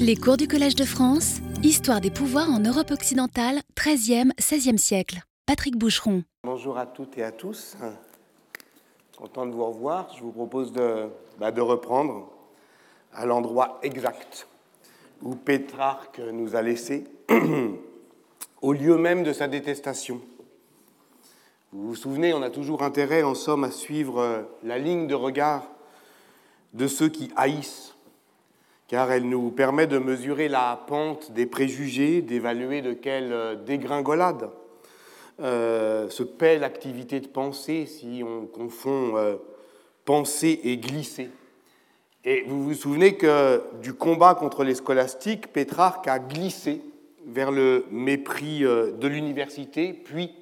Les cours du Collège de France, Histoire des pouvoirs en Europe occidentale, 13e, 16e siècle. Patrick Boucheron. Bonjour à toutes et à tous. Content de vous revoir. Je vous propose de, bah, reprendre à l'endroit exact où Pétrarque nous a laissés, au lieu même de sa détestation. Vous vous souvenez, on a toujours intérêt, en somme, à suivre la ligne de regard de ceux qui haïssent, car elle nous permet de mesurer la pente des préjugés, d'évaluer de quelle dégringolade euh, se paie l'activité de pensée si on confond euh, penser et glisser. Et vous vous souvenez que du combat contre les scolastiques, Pétrarque a glissé vers le mépris euh, de l'université, puis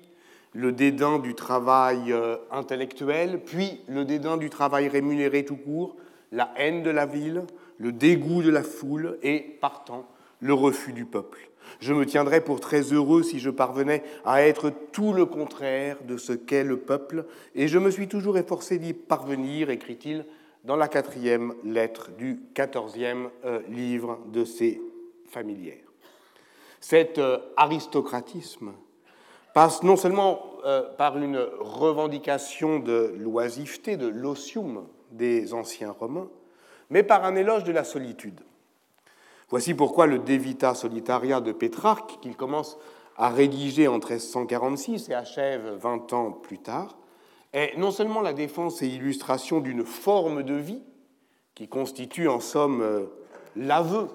le dédain du travail intellectuel, puis le dédain du travail rémunéré tout court, la haine de la ville, le dégoût de la foule et, partant, le refus du peuple. Je me tiendrais pour très heureux si je parvenais à être tout le contraire de ce qu'est le peuple, et je me suis toujours efforcé d'y parvenir, écrit-il dans la quatrième lettre du quatorzième euh, livre de ses familières. Cet euh, aristocratisme passe non seulement euh, par une revendication de l'oisiveté, de l'osium des anciens romains, mais par un éloge de la solitude. Voici pourquoi le De Vita Solitaria de Pétrarque, qu'il commence à rédiger en 1346 et achève 20 ans plus tard, est non seulement la défense et illustration d'une forme de vie qui constitue en somme euh, l'aveu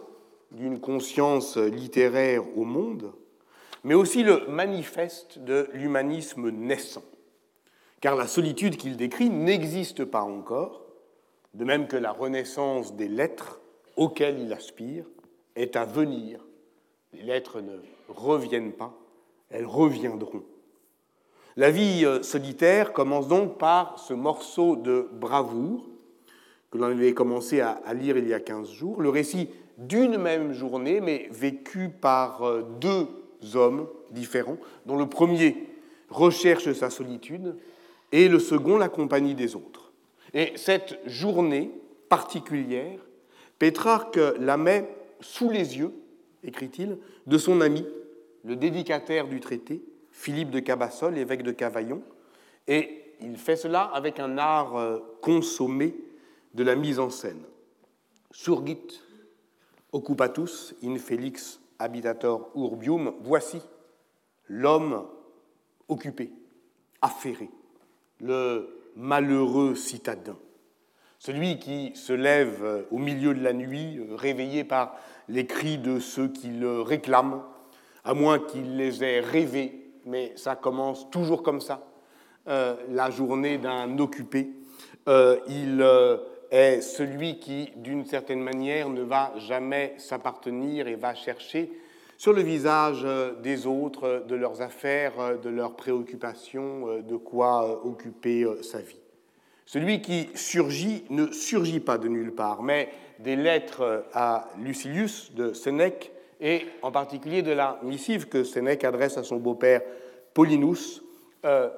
d'une conscience littéraire au monde, mais aussi le manifeste de l'humanisme naissant. Car la solitude qu'il décrit n'existe pas encore, de même que la renaissance des lettres auxquelles il aspire est à venir. Les lettres ne reviennent pas, elles reviendront. La vie euh, solitaire commence donc par ce morceau de bravoure que l'on avait commencé à, lire il y a 15 jours, le récit d'une même journée, mais vécu par euh, deux hommes différents, dont le premier recherche sa solitude et le second la compagnie des autres. Et cette journée particulière, Pétrarque la met sous les yeux, écrit-il, de son ami, le dédicataire du traité, Philippe de Cabassol, évêque de Cavaillon, et il fait cela avec un art euh, consommé de la mise en scène. Surgit occupatus in felix habitator urbium, voici l'homme occupé, affairé, le malheureux citadin, celui qui se lève euh, au milieu de la nuit, euh, réveillé par les cris de ceux qui le réclament, à moins qu'il les ait rêvés, mais ça commence toujours comme ça, euh, la journée d'un occupé. Il est celui qui, d'une certaine manière, ne va jamais s'appartenir et va chercher sur le visage des autres, de leurs affaires, de leurs préoccupations, de quoi occuper sa vie. Celui qui surgit ne surgit pas de nulle part, mais des lettres à Lucilius de Sénèque et en particulier de la missive que Sénèque adresse à son beau-père Paulinus euh,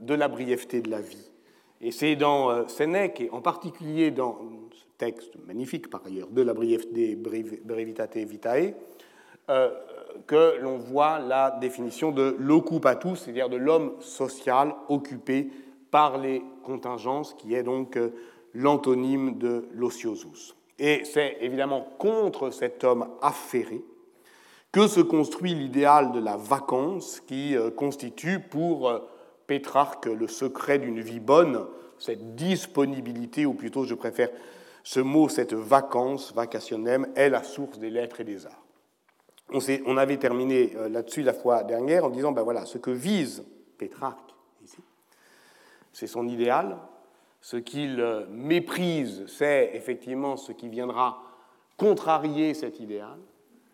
de la brièveté de la vie. Et c'est dans euh, Sénèque, et en particulier dans ce texte magnifique par ailleurs de la brièveté brevitate vitae, euh, que l'on voit la définition de l'occupatus, c'est-à-dire de l'homme social occupé par les contingences, qui est donc l'antonyme de l'ociosus. Et c'est évidemment contre cet homme affairé que se construit l'idéal de la vacance qui euh, constitue pour euh, Pétrarque le secret d'une vie bonne, cette disponibilité, ou plutôt je préfère ce mot, cette vacance, vacationnem, est la source des lettres et des arts. On, avait terminé euh, là-dessus la fois dernière en disant, ben voilà, ce que vise Pétrarque ici, c'est son idéal, ce qu'il méprise, c'est effectivement ce qui viendra contrarier cet idéal.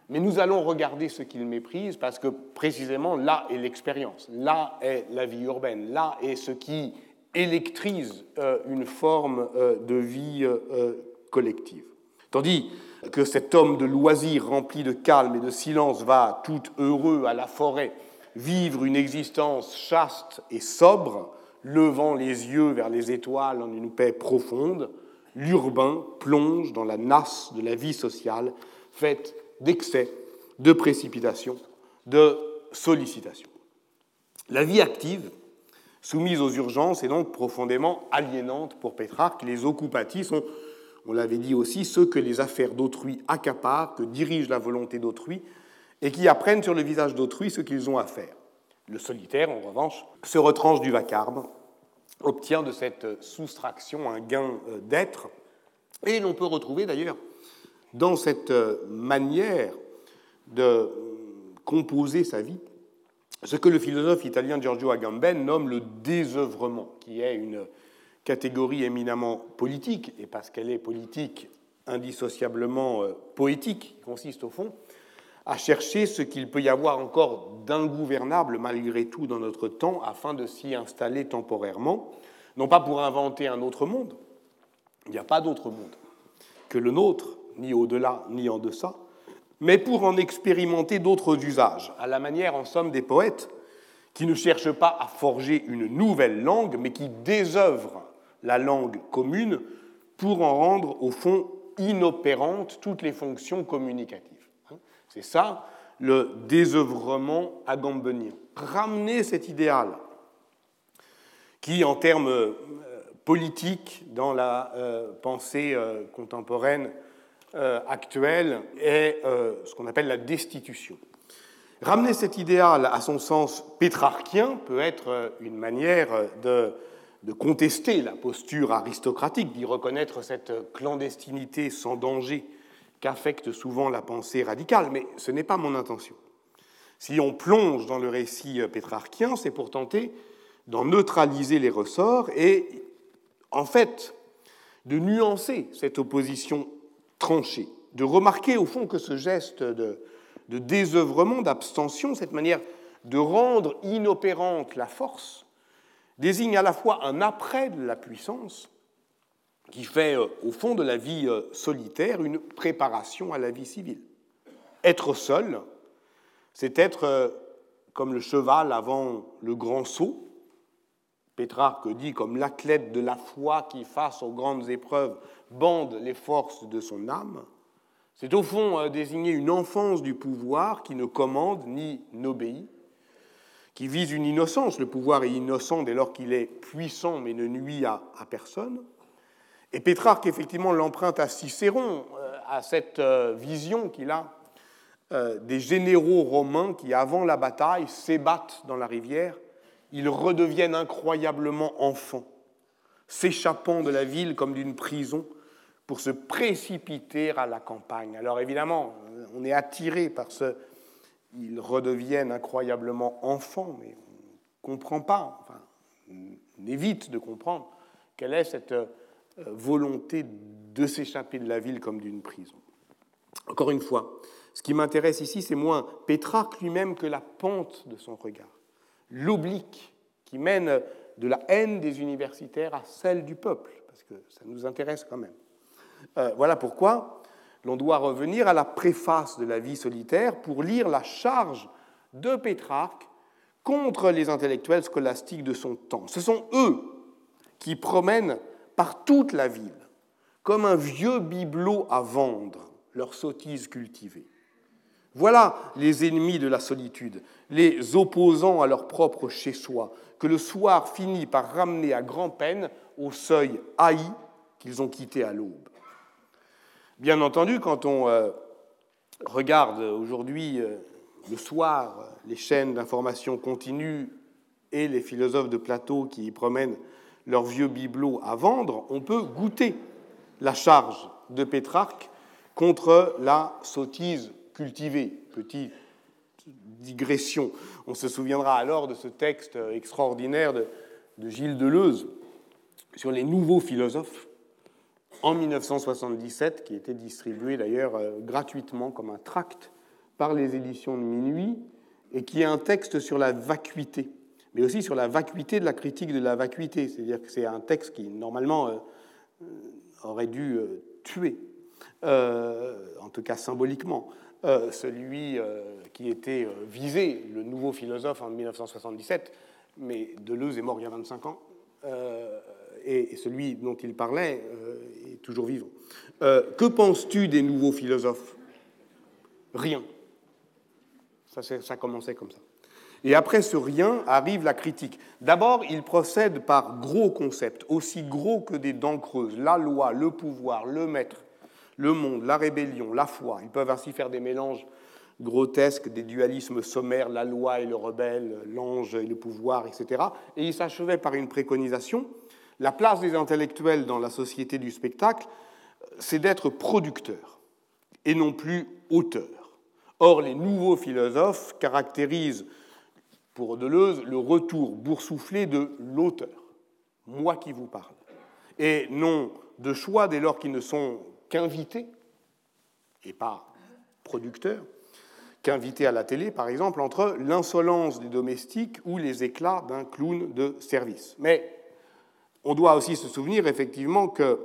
Mais nous allons regarder ce qu'il méprise parce que précisément là est l'expérience, là est la vie urbaine, là est ce qui électrise euh, une forme euh, de vie euh, collective. Tandis que cet homme de loisir rempli de calme et de silence va tout heureux à la forêt vivre une existence chaste et sobre, levant les yeux vers les étoiles en une paix profonde, l'urbain plonge dans la nasse de la vie sociale faite d'excès, de précipitation, de sollicitation. La vie active, soumise aux urgences, est donc profondément aliénante pour Pétrarque. Les occupati sont, on l'avait dit aussi, ceux que les affaires d'autrui accaparent, que dirige la volonté d'autrui, et qui apprennent sur le visage d'autrui ce qu'ils ont à faire. Le solitaire, en revanche, se retranche du vacarme, obtient de cette soustraction un gain euh, d'être, et l'on peut retrouver d'ailleurs dans cette euh, manière de euh, composer sa vie ce que le philosophe italien Giorgio Agamben nomme le désœuvrement, qui est une catégorie éminemment politique, et parce qu'elle est politique, indissociablement poétique, qui consiste au fond à chercher ce qu'il peut y avoir encore d'ingouvernable malgré tout dans notre temps afin de s'y installer temporairement, non pas pour inventer un autre monde, il n'y a pas d'autre monde que le nôtre, ni au-delà ni en deçà, mais pour en expérimenter d'autres usages, à la manière en somme des poètes qui ne cherchent pas à forger une nouvelle langue, mais qui désœuvrent la langue commune pour en rendre au fond inopérantes toutes les fonctions communicatives. C'est ça le désœuvrement agambenien. Ramener cet idéal qui, en termes euh, politiques, dans la euh, pensée euh, contemporaine actuelle, est ce qu'on appelle la destitution. Ramener cet idéal à son sens pétrarchien peut être une manière de, de contester la posture aristocratique, d'y reconnaître cette clandestinité sans danger qu'affecte souvent la pensée radicale, mais ce n'est pas mon intention. Si on plonge dans le récit pétrarchien, c'est pour tenter d'en neutraliser les ressorts et, en fait, de nuancer cette opposition tranchée, de remarquer au fond que ce geste de, de désœuvrement, d'abstention, cette manière de rendre inopérante la force, désigne à la fois un après de la puissance qui fait euh, au fond de la vie euh, solitaire une préparation à la vie civile. Être seul, c'est être euh, comme le cheval avant le grand saut. Pétrarque dit comme l'athlète de la foi qui, face aux grandes épreuves, bande les forces de son âme. C'est au fond désigner une enfance du pouvoir qui ne commande ni n'obéit, qui vise une innocence. Le pouvoir est innocent dès lors qu'il est puissant mais ne nuit à, à personne. Et Pétrarque, effectivement, l'emprunte à Cicéron, euh, à cette euh, vision qu'il a euh, des généraux romains qui, avant la bataille, s'ébattent dans la rivière. Ils redeviennent incroyablement enfants, s'échappant de la ville comme d'une prison pour se précipiter à la campagne. Alors évidemment, on est attiré par ce... Ils redeviennent incroyablement enfants, mais on ne comprend pas, enfin, on évite de comprendre quelle est cette euh, volonté de s'échapper de la ville comme d'une prison. Encore une fois, ce qui m'intéresse ici, c'est moins Pétrarque lui-même que la pente de son regard, l'oblique qui mène de la haine des universitaires à celle du peuple, parce que ça nous intéresse quand même. Euh, voilà pourquoi l'on doit revenir à la préface de la vie solitaire pour lire la charge de Pétrarque contre les intellectuels scolastiques de son temps. Ce sont eux qui promènent par toute la ville, comme un vieux bibelot à vendre, leur sottise cultivée. Voilà les ennemis de la solitude, les opposants à leur propre chez-soi, que le soir finit par ramener à grand-peine au seuil haï qu'ils ont quitté à l'aube. Bien entendu, quand on euh, regarde aujourd'hui euh, le soir les chaînes d'information continue et les philosophes de plateau qui y promènent leur vieux bibelot à vendre, on peut goûter la charge de Pétrarque contre la sottise cultivée. Petite digression. On se souviendra alors de ce texte extraordinaire de, Gilles Deleuze sur les nouveaux philosophes en 1977, qui était distribué d'ailleurs euh, gratuitement comme un tract par les éditions de Minuit, et qui est un texte sur la vacuité mais aussi sur la vacuité de la critique de la vacuité. C'est-à-dire que c'est un texte qui, normalement, euh, euh, aurait dû tuer, en tout cas symboliquement, celui qui était visé, le nouveau philosophe en 1977, mais Deleuze est mort il y a 25 ans. Et celui dont il parlait est toujours vivant. que penses-tu des nouveaux philosophes? Rien. Ça, ça commençait comme ça. Et après ce rien arrive la critique. D'abord, il procède par gros concepts, aussi gros que des dents creuses, la loi, le pouvoir, le maître, le monde, la rébellion, la foi. Ils peuvent ainsi faire des mélanges grotesques, des dualismes sommaires, la loi et le rebelle, l'ange et le pouvoir, etc. Et il s'achevait par une préconisation. La place des intellectuels dans la société du spectacle, c'est d'être producteurs et non plus auteurs. Or, les nouveaux philosophes caractérisent pour Deleuze le retour boursouflé de l'auteur, moi qui vous parle, et non de choix dès lors qu'ils ne sont qu'invités, et pas producteurs, qu'invités à la télé, par exemple, entre l'insolence des domestiques ou les éclats d'un clown de service. Mais on doit aussi se souvenir effectivement que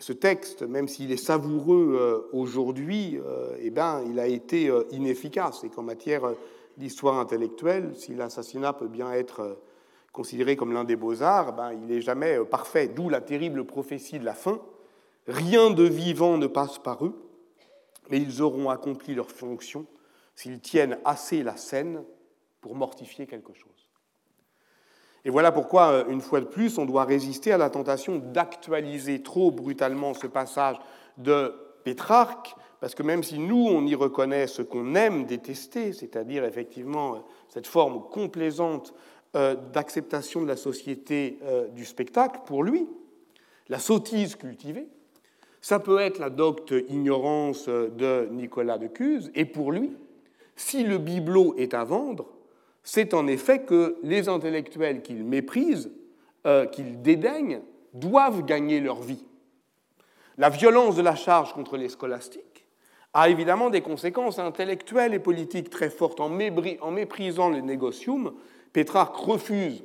ce texte, même s'il est savoureux euh, aujourd'hui, euh, eh ben, il a été euh, inefficace et qu'en matière d'histoire intellectuelle, si l'assassinat peut bien être considéré comme l'un des beaux-arts, ben, il n'est jamais parfait, d'où la terrible prophétie de la fin. Rien de vivant ne passe par eux, mais ils auront accompli leur fonction s'ils tiennent assez la scène pour mortifier quelque chose. Et voilà pourquoi, euh, une fois de plus, on doit résister à la tentation d'actualiser trop brutalement ce passage de Pétrarque parce que même si nous, on y reconnaît ce qu'on aime détester, c'est-à-dire effectivement euh, cette forme complaisante euh, d'acceptation de la société du spectacle, pour lui, la sottise cultivée, ça peut être la docte ignorance de Nicolas de Cuse, et pour lui, si le bibelot est à vendre, c'est en effet que les intellectuels qu'il méprise, qu'il dédaigne, doivent gagner leur vie. La violence de la charge contre les scolastiques a évidemment des conséquences intellectuelles et politiques très fortes. En méprisant le négocium, Pétrarque refuse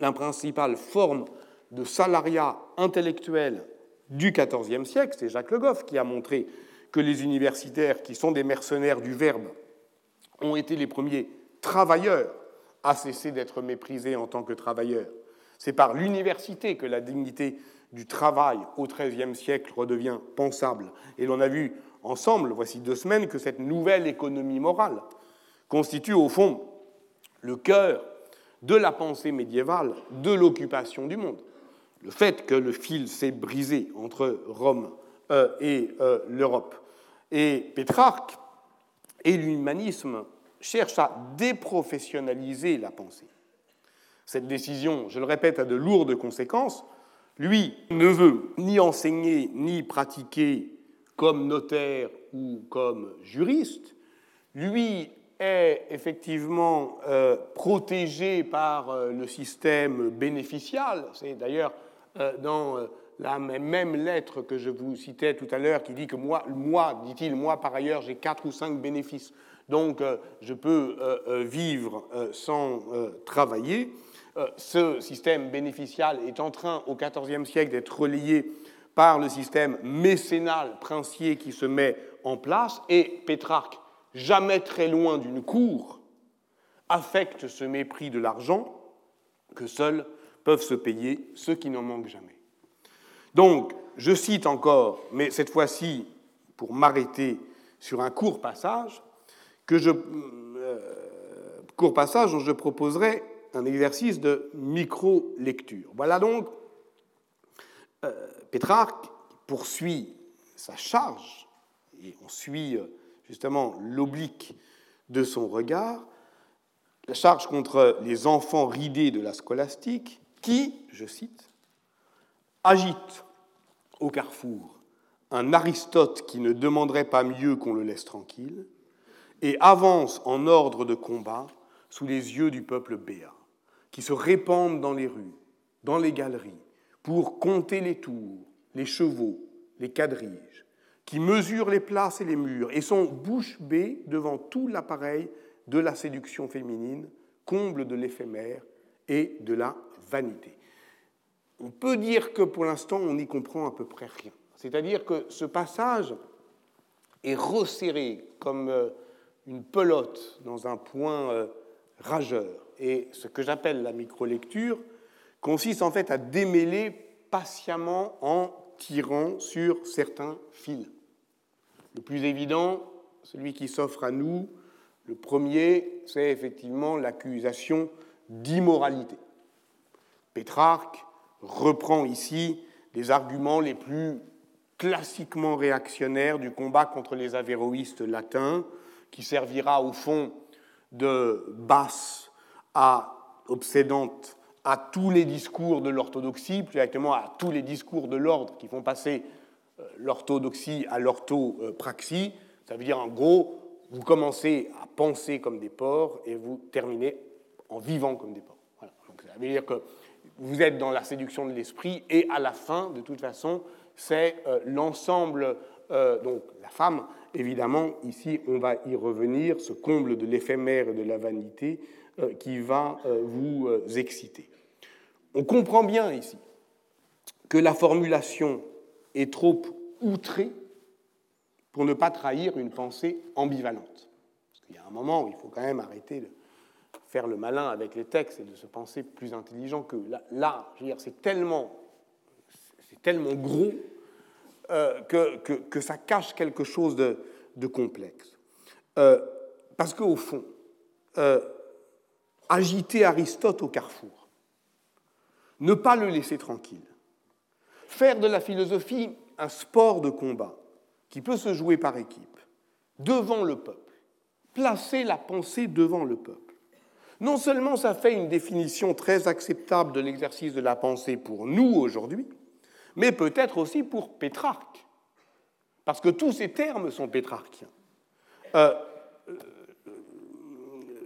la principale forme de salariat intellectuel du XIVe siècle. C'est Jacques Le Goff qui a montré que les universitaires, qui sont des mercenaires du verbe, ont été les premiers travailleurs à cesser d'être méprisés en tant que travailleurs. C'est par l'université que la dignité du travail au XIIIe siècle redevient pensable. Et l'on a vu ensemble, voici deux semaines, que cette nouvelle économie morale constitue au fond le cœur de la pensée médiévale de l'occupation du monde. Le fait que le fil s'est brisé entre Rome euh, et euh, l'Europe. Et Pétrarque et l'humanisme cherchent à déprofessionnaliser la pensée. Cette décision, je le répète, a de lourdes conséquences. Lui ne veut ni enseigner ni pratiquer comme notaire ou comme juriste, lui est effectivement euh, protégé par euh, le système bénéficial. C'est d'ailleurs euh, dans la même lettre que je vous citais tout à l'heure qui dit que moi, moi dit-il, moi par ailleurs j'ai quatre ou cinq bénéfices, donc je peux vivre sans travailler. ce système bénéficial est en train au XIVe siècle d'être relié par le système mécénal princier qui se met en place, et Pétrarque, jamais très loin d'une cour, affecte ce mépris de l'argent que seuls peuvent se payer ceux qui n'en manquent jamais. Donc, je cite encore, mais cette fois-ci pour m'arrêter sur un court passage, que je, euh, court passage dont je proposerai un exercice de micro-lecture. Voilà donc euh, Pétrarque poursuit sa charge, et on suit euh, justement l'oblique de son regard, la charge contre les enfants ridés de la scolastique, qui, je cite, agite au carrefour un Aristote qui ne demanderait pas mieux qu'on le laisse tranquille, et avance en ordre de combat sous les yeux du peuple béat, qui se répandent dans les rues, dans les galeries, pour compter les tours, les chevaux, les quadriges, qui mesurent les places et les murs et sont bouche bée devant tout l'appareil de la séduction féminine, comble de l'éphémère et de la vanité. On peut dire que pour l'instant, on n'y comprend à peu près rien. C'est-à-dire que ce passage est resserré comme euh, une pelote dans un point euh, rageur. Et ce que j'appelle la microlecture consiste en fait à démêler patiemment en tirant sur certains fils. Le plus évident, celui qui s'offre à nous, le premier, c'est effectivement l'accusation d'immoralité. Pétrarque reprend ici les arguments les plus classiquement réactionnaires du combat contre les avéroïstes latins, qui servira au fond de basse à obsédante à tous les discours de l'orthodoxie, plus exactement à tous les discours de l'ordre qui font passer euh, l'orthodoxie à l'orthopraxie. Ça veut dire en gros, vous commencez à penser comme des porcs et vous terminez en vivant comme des porcs. Donc, ça veut dire que vous êtes dans la séduction de l'esprit et à la fin, de toute façon, c'est euh, l'ensemble, euh, donc la femme, évidemment, ici on va y revenir, ce comble de l'éphémère et de la vanité qui va vous exciter. On comprend bien ici que la formulation est trop outrée pour ne pas trahir une pensée ambivalente. Parce y a un moment où il faut quand même arrêter de faire le malin avec les textes et de se penser plus intelligent que là, c'est tellement, c'est tellement gros euh, que, que, ça cache quelque chose de, de complexe. Euh, parce qu'au fond, euh, agiter Aristote au carrefour, ne pas le laisser tranquille. Faire de la philosophie un sport de combat qui peut se jouer par équipe, devant le peuple, placer la pensée devant le peuple. Non seulement ça fait une définition très acceptable de l'exercice de la pensée pour nous aujourd'hui, mais peut-être aussi pour Pétrarque, parce que tous ces termes sont pétrarchiens. Euh,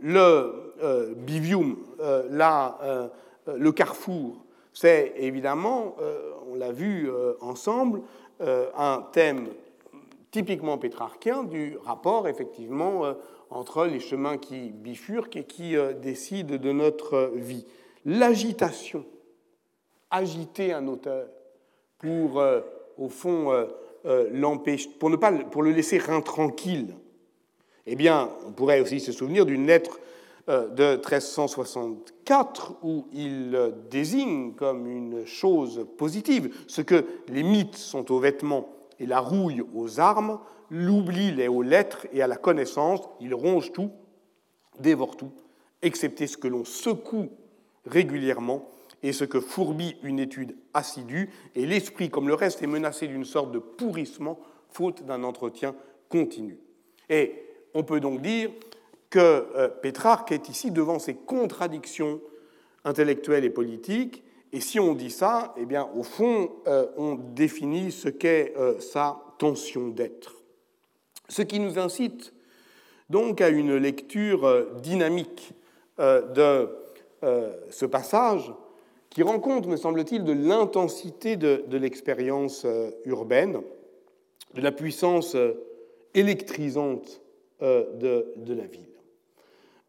le euh, bivium, euh, le carrefour, c'est évidemment, euh, on l'a vu euh, ensemble, euh, un thème typiquement pétrarchien du rapport effectivement entre les chemins qui bifurquent et qui décident de notre vie. L'agitation, agiter un auteur pour, au fond, l'empêcher, pour, ne pas, pour le laisser intranquille, eh bien, on pourrait aussi se souvenir d'une lettre euh, de 1364 où il désigne comme une chose positive ce que les mythes sont aux vêtements et la rouille aux armes, l'oubli l'est aux lettres et à la connaissance, il ronge tout, dévore tout, excepté ce que l'on secoue régulièrement et ce que fourbit une étude assidue, et l'esprit, comme le reste, est menacé d'une sorte de pourrissement, faute d'un entretien continu. Et on peut donc dire que euh, Pétrarque est ici devant ces contradictions intellectuelles et politiques. Et si on dit ça, eh bien, au fond, euh, on définit ce qu'est euh, sa tension d'être. Ce qui nous incite donc à une lecture dynamique de ce passage, qui rend compte, me semble-t-il, de l'intensité de, l'expérience urbaine, de la puissance électrisante de, de la ville.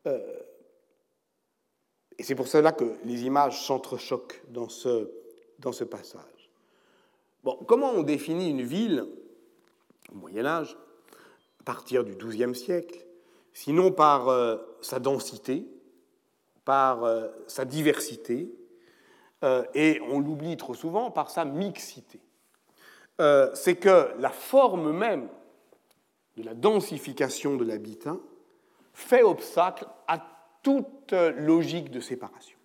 Euh, et c'est pour cela que les images s'entrechoquent dans ce, dans ce passage. Bon, comment on définit une ville au Moyen Âge, à partir du XIIe siècle, sinon par euh, sa densité, par euh, sa diversité, et on l'oublie trop souvent, par sa mixité. c'est que la forme même de la densification de l'habitat fait obstacle à toute logique de séparation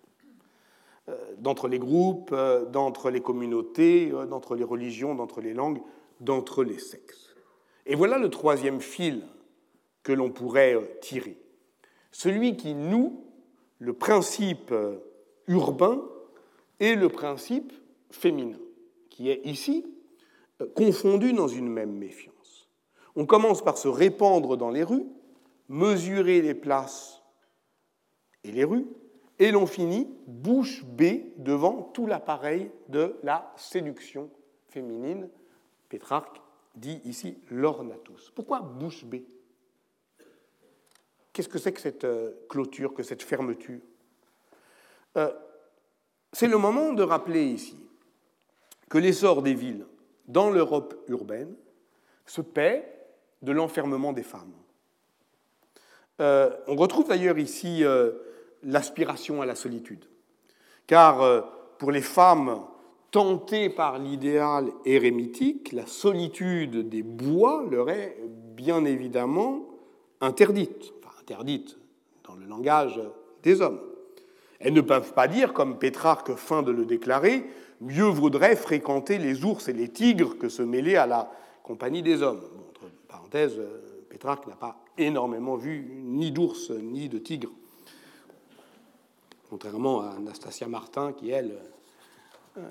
euh, d'entre les groupes, euh, d'entre les communautés, euh, d'entre les religions, d'entre les langues, d'entre les sexes. Et voilà le troisième fil que l'on pourrait tirer. Celui qui noue le principe urbain et le principe féminin, qui est ici confondu dans une même méfiance. On commence par se répandre dans les rues, mesurer les places et les rues, et l'on finit bouche bée devant tout l'appareil de la séduction féminine. Pétrarque dit ici l'ornatus. Pourquoi bouche bée? Qu'est-ce que c'est que cette euh, clôture, que cette fermeture? Euh, C'est le moment de rappeler ici que l'essor des villes dans l'Europe urbaine se paie de l'enfermement des femmes. Euh, on retrouve d'ailleurs ici euh, l'aspiration à la solitude. Car euh, pour les femmes tentées par l'idéal érémitique, la solitude des bois leur est bien évidemment interdite, enfin interdite dans le langage des hommes. Elles ne peuvent pas dire, comme Pétrarque feint de le déclarer, mieux vaudrait fréquenter les ours et les tigres que se mêler à la compagnie des hommes. entre parenthèses, Pétrarque n'a pas énormément vu ni d'ours ni de tigres, contrairement à Anastasia Martin qui, elle, euh,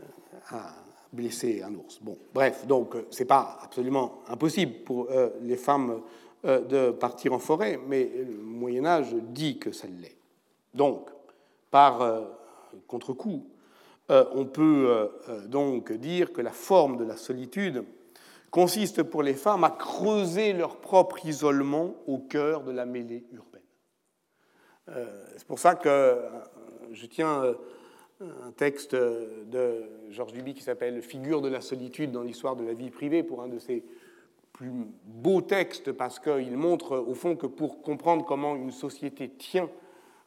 a blessé un ours. Bon, bref, donc euh, c'est pas absolument impossible pour euh, les femmes de partir en forêt, mais le Moyen Âge dit que ça l'est. Donc, par contre-coup, on peut donc dire que la forme de la solitude consiste pour les femmes à creuser leur propre isolement au cœur de la mêlée urbaine. C'est pour ça que je tiens un texte de Georges Duby qui s'appelle Figure de la solitude dans l'histoire de la vie privée pour un de ses plus beaux textes parce qu'il montre au fond que pour comprendre comment une société tient,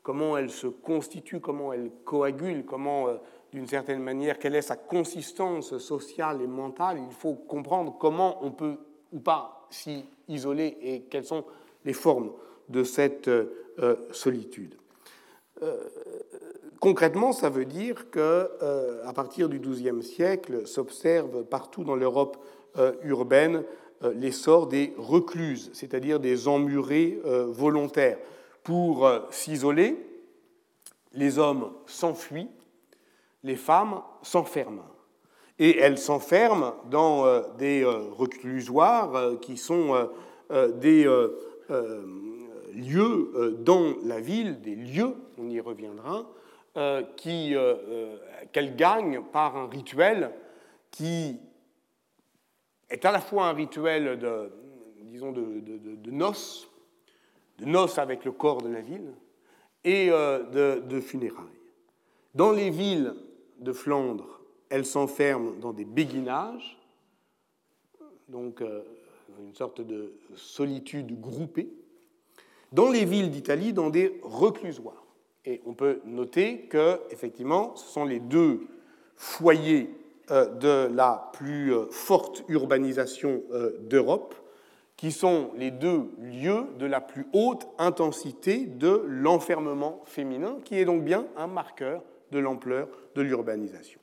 comment elle se constitue, comment elle coagule, comment euh, d'une certaine manière quelle est sa consistance sociale et mentale, il faut comprendre comment on peut ou pas s'y isoler et quelles sont les formes de cette euh, solitude. Euh, concrètement, ça veut dire que, à partir du XIIe siècle, s'observe partout dans l'Europe urbaine l'essor des recluses, c'est-à-dire des emmurés volontaires. Pour s'isoler, les hommes s'enfuient, les femmes s'enferment. Et elles s'enferment dans des reclusoires qui sont des lieux dans la ville, des lieux, on y reviendra, euh, euh, euh, qu'elle gagne par un rituel qui est à la fois un rituel de, disons, de, noces, de noces avec le corps de la ville, et de, funérailles. Dans les villes de Flandre, elle s'enferme dans des béguinages, donc une sorte de solitude groupée. Dans les villes d'Italie, dans des reclusoires. Et on peut noter que, effectivement, ce sont les deux foyers euh, de la plus euh, forte urbanisation euh, d'Europe, qui sont les deux lieux de la plus haute intensité de l'enfermement féminin, qui est donc bien un marqueur de l'ampleur de l'urbanisation.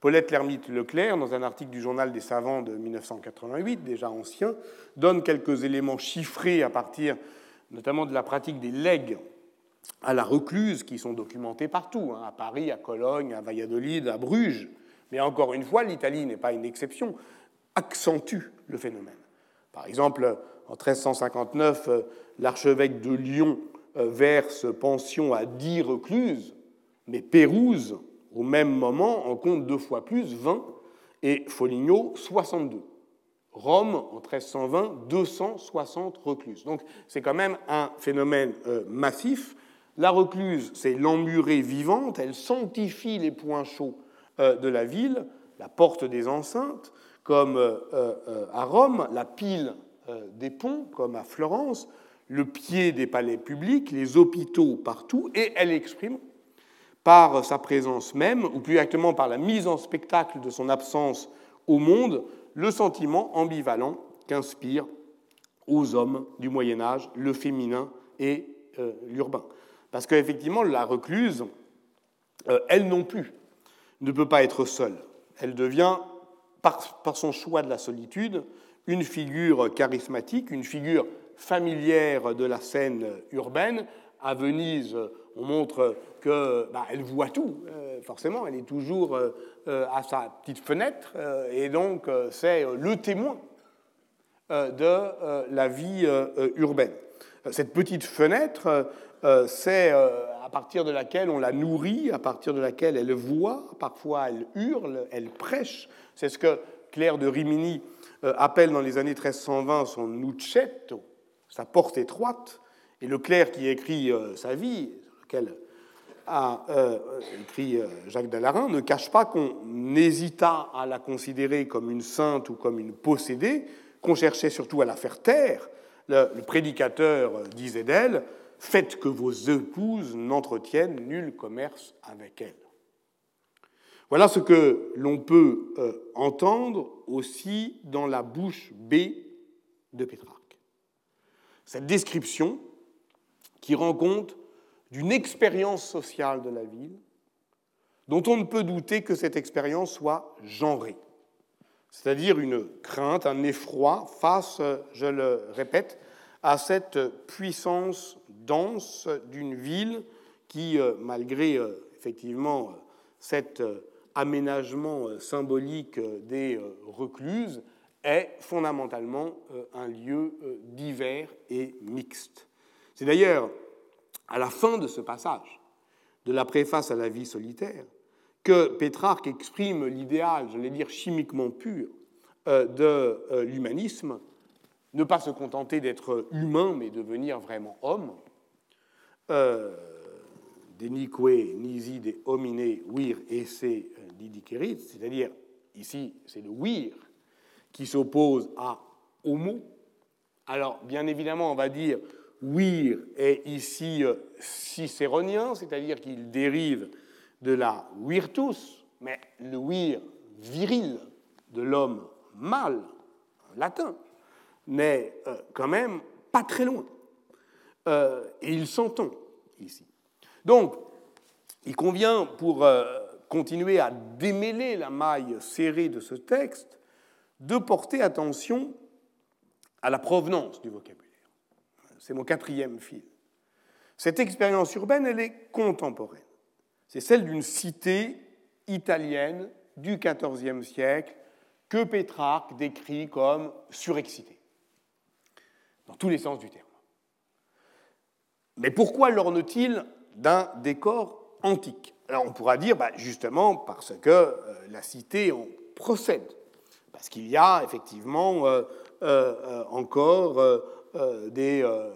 Paulette Lermite Leclerc, dans un article du Journal des savants de 1988, déjà ancien, donne quelques éléments chiffrés à partir notamment de la pratique des legs à la recluse qui sont documentés partout, hein, à Paris, à Cologne, à Valladolid, à Bruges. Mais encore une fois, l'Italie n'est pas une exception, accentue le phénomène. Par exemple, en 1359, euh, l'archevêque de Lyon euh, verse pension à dix recluses, mais Pérouse, au même moment, en compte deux fois plus, 20, et Foligno, 62. Rome, en 1320, 260 recluses. Donc c'est quand même un phénomène euh, massif la recluse, c'est l'emmurée vivante, elle sanctifie les points chauds de la ville, la porte des enceintes, comme euh, euh, à Rome, la pile des ponts, comme à Florence, le pied des palais publics, les hôpitaux partout, et elle exprime par sa présence même, ou plus exactement par la mise en spectacle de son absence au monde, le sentiment ambivalent qu'inspire aux hommes du Moyen Âge le féminin et l'urbain. Parce qu'effectivement, la recluse, euh, elle non plus, ne peut pas être seule. Elle devient, par, son choix de la solitude, une figure charismatique, une figure familière de la scène urbaine. À Venise, on montre qu'elle bah, voit tout, euh, forcément, elle est toujours euh, à sa petite fenêtre, et donc c'est le témoin de la vie urbaine. Cette petite fenêtre, euh, c'est euh, à partir de laquelle on la nourrit, à partir de laquelle elle voit, parfois elle hurle, elle prêche. C'est ce que Claire de Rimini euh, appelle dans les années 1320 son nucetto, sa porte étroite. Et le clerc qui écrit sa vie, lequel a écrit Jacques Dallarin, ne cache pas qu'on hésita à la considérer comme une sainte ou comme une possédée, qu'on cherchait surtout à la faire taire. le prédicateur disait d'elle Faites que vos épouses n'entretiennent nul commerce avec elles. Voilà ce que l'on peut entendre aussi dans la bouche B de Pétrarque. Cette description qui rend compte d'une expérience sociale de la ville, dont on ne peut douter que cette expérience soit genrée, c'est-à-dire une crainte, un effroi face, je le répète, à cette puissance dense d'une ville qui, euh, malgré euh, effectivement cet euh, aménagement symbolique des recluses, est fondamentalement un lieu divers et mixte. C'est d'ailleurs à la fin de ce passage de la préface à la vie solitaire que Pétrarque exprime l'idéal, je vais dire chimiquement pur, euh, de euh, l'humanisme, ne pas se contenter d'être humain, mais devenir vraiment homme. Euh, nisi de homine wir esse c'est-à-dire, ici, c'est le wir qui s'oppose à homo. Alors, bien évidemment, on va dire wir est ici euh, cicéronien, c'est-à-dire qu'il dérive de la virtus, mais le wir viril de l'homme mâle, latin, n'est euh, quand même pas très loin. Euh, et il s'entend ici. Donc, il convient, pour continuer à démêler la maille serrée de ce texte, de porter attention à la provenance du vocabulaire c'est mon quatrième fil. Cette expérience urbaine, elle est contemporaine. C'est celle d'une cité italienne du XIVe siècle que Pétrarque décrit comme surexcitée, dans tous les sens du terme. Mais pourquoi l'orne-t-il d'un décor antique Alors on pourra dire bah, justement parce que euh, la cité en procède, parce qu'il y a effectivement euh, euh, encore euh, des euh,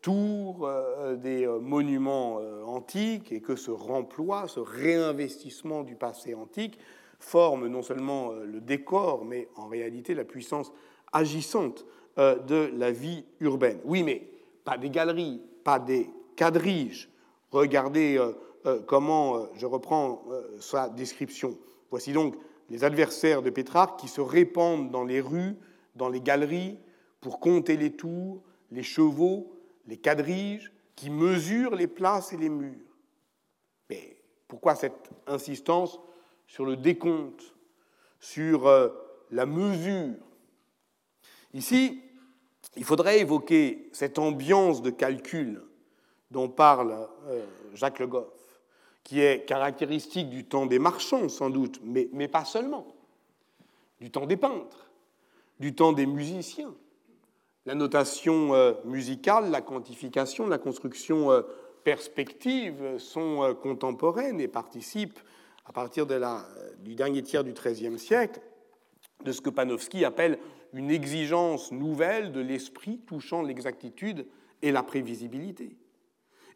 tours, euh, des monuments antiques, et que ce remploi, ce réinvestissement du passé antique forme non seulement le décor, mais en réalité la puissance agissante de la vie urbaine. Oui, mais pas des galeries, pas des quadriges. Regardez comment je reprends sa description. Voici donc les adversaires de Pétrarque qui se répandent dans les rues, dans les galeries, pour compter les tours, les chevaux, les quadriges, qui mesurent les places et les murs. Mais pourquoi cette insistance sur le décompte, sur euh, la mesure? Ici, il faudrait évoquer cette ambiance de calcul dont parle euh, Jacques Le qui est caractéristique du temps des marchands sans doute, mais, pas seulement, du temps des peintres, du temps des musiciens, la notation euh, musicale, la quantification, la construction euh, perspective sont euh, contemporaines et participent, à partir de du dernier tiers du XIIIe siècle, de ce que Panofsky appelle une exigence nouvelle de l'esprit touchant l'exactitude et la prévisibilité.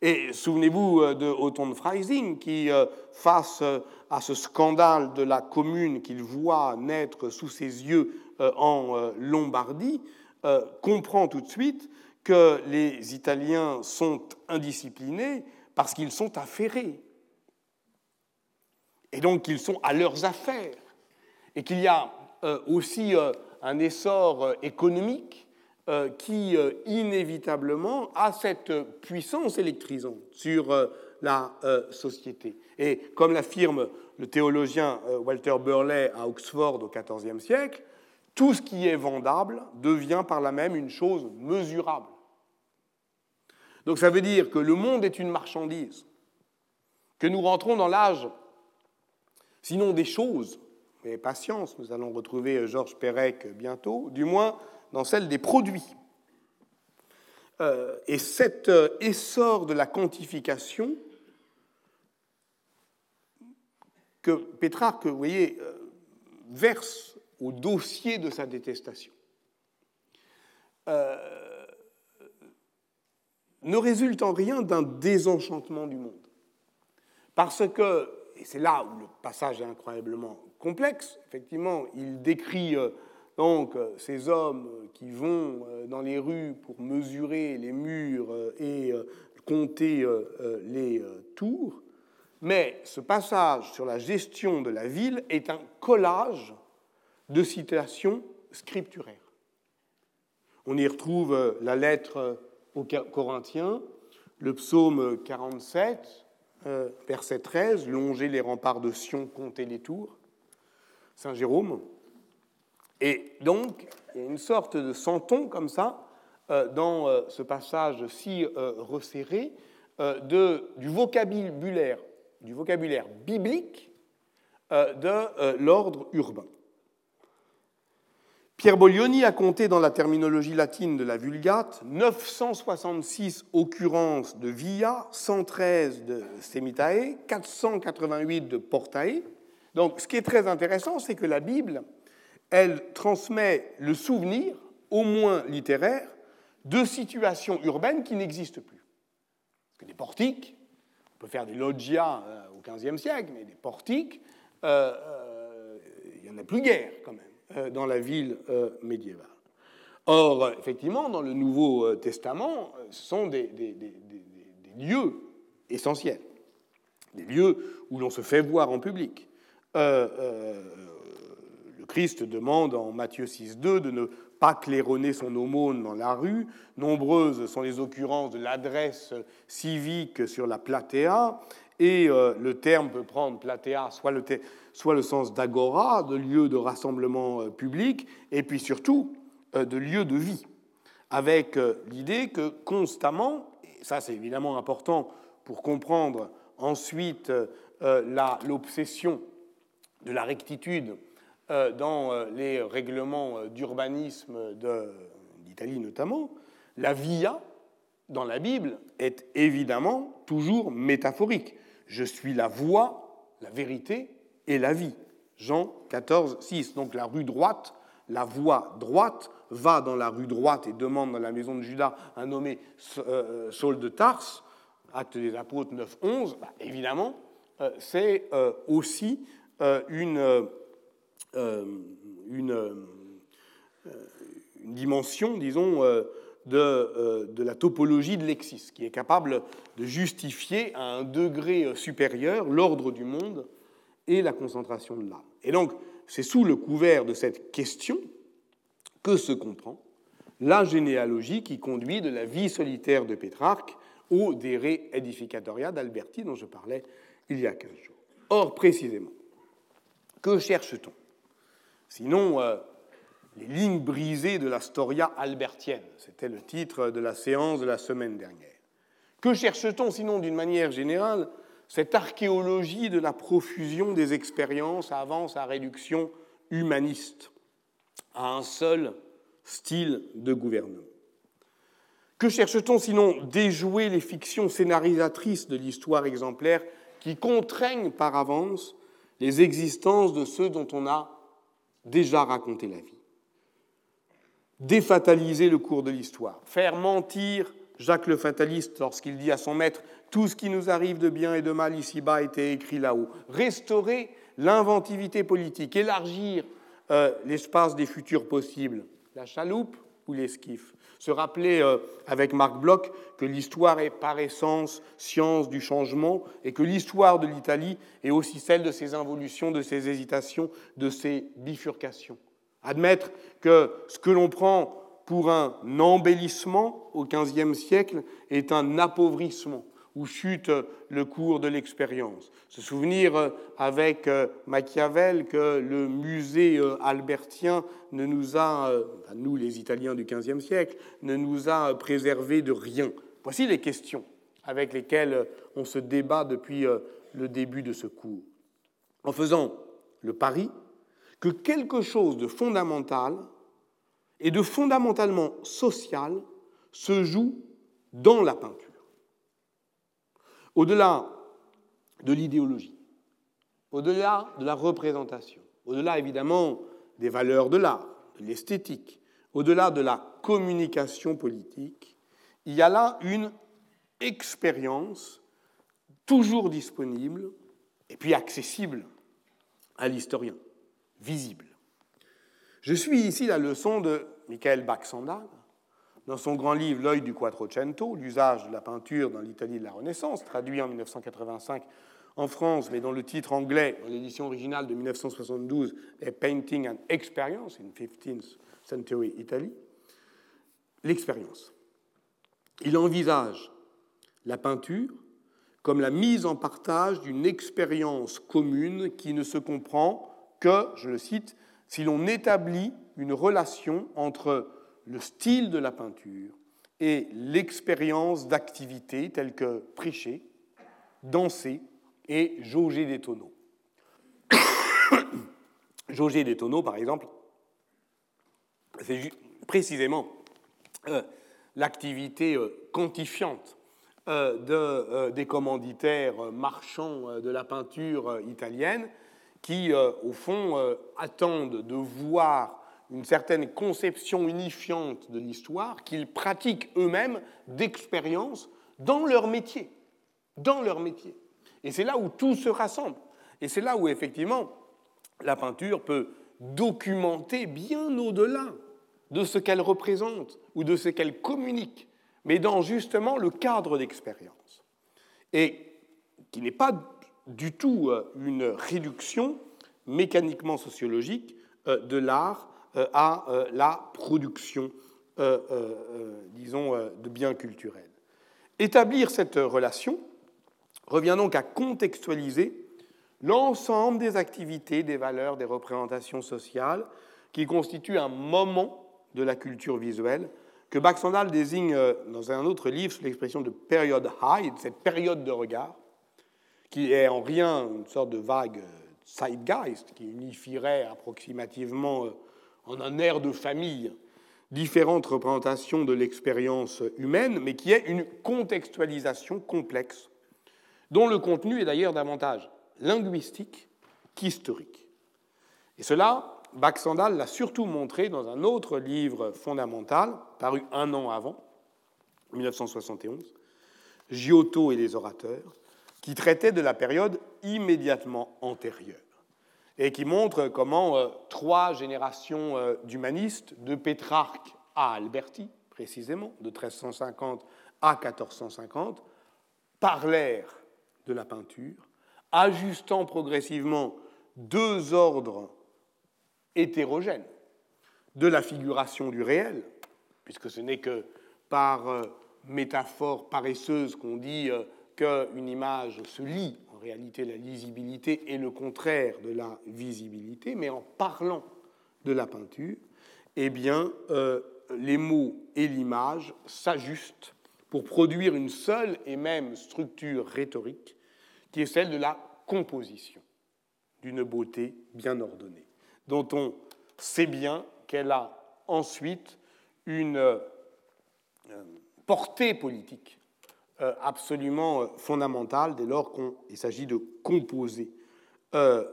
Et souvenez-vous de Otto Freising qui, face à ce scandale de la commune qu'il voit naître sous ses yeux en Lombardie, euh, comprend tout de suite que les Italiens sont indisciplinés parce qu'ils sont affairés. Et donc qu'ils sont à leurs affaires. Et qu'il y a euh, aussi euh, un essor économique qui inévitablement a cette puissance électrisante sur la société. Et comme l'affirme le théologien Walter Burley à Oxford au XIVe siècle, tout ce qui est vendable devient par là même une chose mesurable. Donc ça veut dire que le monde est une marchandise, que nous rentrons dans l'âge, sinon des choses, mais patience, nous allons retrouver Georges Perec bientôt, du moins dans celle des produits. Euh, et cet euh, essor de la quantification que Pétrarque, vous voyez, euh, verse au dossier de sa détestation, ne résulte en rien d'un désenchantement du monde. Parce que, et c'est là où le passage est incroyablement complexe, effectivement, il décrit donc ces hommes qui vont euh, dans les rues pour mesurer les murs et compter les tours, mais ce passage sur la gestion de la ville est un collage de citations scripturaires. On y retrouve euh, la lettre aux Corinthiens, le psaume 47, euh, verset 13, Longer les remparts de Sion, compter les tours, Saint Jérôme. Et donc, il y a une sorte de senton comme ça, euh, dans ce passage si resserré, de, du vocabulaire du vocabulaire biblique euh, de euh, l'ordre urbain. Pierre Boglioni a compté dans la terminologie latine de la Vulgate 966 occurrences de via, 113 de semitae, 488 de portae. Donc ce qui est très intéressant, c'est que la Bible, elle transmet le souvenir, au moins littéraire, de situations urbaines qui n'existent plus. Parce que des portiques, on peut faire des loggias euh, au XVe siècle, mais des portiques, euh, euh, il n'y en a plus guère quand même dans la ville médiévale. Or, effectivement, dans le Nouveau Testament, ce sont des, lieux essentiels, des lieux où l'on se fait voir en public. Christ demande en Matthieu 6.2 de ne pas claironner son aumône dans la rue. Nombreuses sont les occurrences de l'adresse civique sur la platea. Et euh, le terme peut prendre platea, soit le, soit le sens d'agora, de lieu de rassemblement euh, public, et puis surtout euh, de lieu de vie, avec l'idée que constamment, et ça c'est évidemment important pour comprendre ensuite l'obsession de la rectitude dans euh, les règlements euh, d'urbanisme d'Italie notamment, la via dans la Bible est évidemment toujours métaphorique. Je suis la voie, la vérité et la vie. Jean 14, 6. Donc la rue droite, la voie droite, va dans la rue droite et demande dans la maison de Judas un nommé Saul de Tarse, acte des apôtres 9, 11. Bah, évidemment, c'est aussi une euh, une, euh, une, dimension, disons, euh, de, de, la topologie de Lexis, qui est capable de justifier à un degré supérieur l'ordre du monde et la concentration de l'âme. Et donc, c'est sous le couvert de cette question que se comprend la généalogie qui conduit de la vie solitaire de Pétrarque au Dere Edificatoria d'Alberti dont je parlais il y a 15 jours. Or, précisément, que cherche-t-on? Sinon, euh, les lignes brisées de la Storia albertienne, c'était le titre de la séance de la semaine dernière. Que cherche-t-on sinon d'une manière générale Cette archéologie de la profusion des expériences avant sa réduction humaniste à un seul style de gouvernement? Que cherche-t-on sinon déjouer les fictions scénarisatrices de l'histoire exemplaire qui contraignent par avance les existences de ceux dont on a déjà raconter la vie. Défataliser le cours de l'histoire, faire mentir Jacques le fataliste lorsqu'il dit à son maître Tout ce qui nous arrive de bien et de mal ici-bas été écrit là-haut. Restaurer l'inventivité politique, élargir euh, l'espace des futurs possibles. La chaloupe ou l'esquif Se rappeler euh, avec Marc Bloch que l'histoire est par essence science du changement et que l'histoire de l'Italie est aussi celle de ses involutions, de ses hésitations, de ses bifurcations. Admettre que ce que l'on prend pour un embellissement au XVe siècle est un appauvrissement où chute le cours de l'expérience. Se souvenir euh, avec euh, Machiavel que le musée euh, albertien ne nous a, nous les Italiens du XVe siècle, ne nous a préservé de rien. Voici les questions avec lesquelles on se débat depuis le début de ce cours. En faisant le pari que quelque chose de fondamental et de fondamentalement social se joue dans la peinture. Au-delà de l'idéologie, au-delà de la représentation, au-delà évidemment des valeurs de l'art, de l'esthétique, au-delà de la communication politique, il y a là une expérience toujours disponible et puis accessible à l'historien, visible. Je suis ici la leçon de Michael Baxandal, dans son grand livre L'œil du Quattrocento, l'usage de la peinture dans l'Italie de la Renaissance, traduit en 1985 en France, mais dans le titre anglais, dans l'édition originale de 1972, est Painting and Experience in 15th Century Italy, l'expérience. Il envisage la peinture comme la mise en partage d'une expérience commune qui ne se comprend que, je le cite, si l'on établit une relation entre le style de la peinture et l'expérience d'activité telle que prêcher, danser et jauger des tonneaux. jauger des tonneaux, par exemple, c'est précisément euh, l'activité euh, quantifiante euh, de, des commanditaires marchands de la peinture italienne qui, au fond, attendent de voir une certaine conception unifiante de l'histoire qu'ils pratiquent eux-mêmes d'expérience dans leur métier. Dans leur métier. Et c'est là où tout se rassemble. Et c'est là où, effectivement, la peinture peut documenter bien au-delà de ce qu'elle représente ou de ce qu'elle communique, mais dans justement le cadre d'expérience. Et qui n'est pas du tout euh, une réduction mécaniquement sociologique euh, de l'art à la production, disons, de biens culturels. Établir cette relation revient donc à contextualiser l'ensemble des activités, des valeurs, des représentations sociales qui constituent un moment de la culture visuelle, que Baxandal désigne euh, dans un autre livre sous l'expression de period high, cette période de regard, qui est en rien une sorte de vague zeitgeist, qui unifierait approximativement euh, en un air de famille différentes représentations de l'expérience humaine, mais qui est une contextualisation complexe, dont le contenu est d'ailleurs davantage linguistique qu'historique. Et cela, Baxandal l'a surtout montré dans un autre livre fondamental, paru un an avant, 1971, Giotto et les orateurs, qui traitait de la période immédiatement antérieure et qui montre comment euh, trois générations euh, d'humanistes, de Pétrarque à Alberti, précisément, de 1350 à 1450, parlèrent de la peinture, ajustant progressivement deux ordres hétérogène de la figuration du réel, puisque ce n'est que par euh, métaphore paresseuse qu'on dit qu'une image se lit. En réalité, la lisibilité est le contraire de la visibilité, mais en parlant de la peinture, eh euh, les mots et l'image s'ajustent pour produire une seule et même structure rhétorique, qui est celle de la composition, d'une beauté bien ordonnée dont on sait bien qu'elle a ensuite une euh, portée politique absolument euh, fondamentale dès lors qu'il s'agit de composer un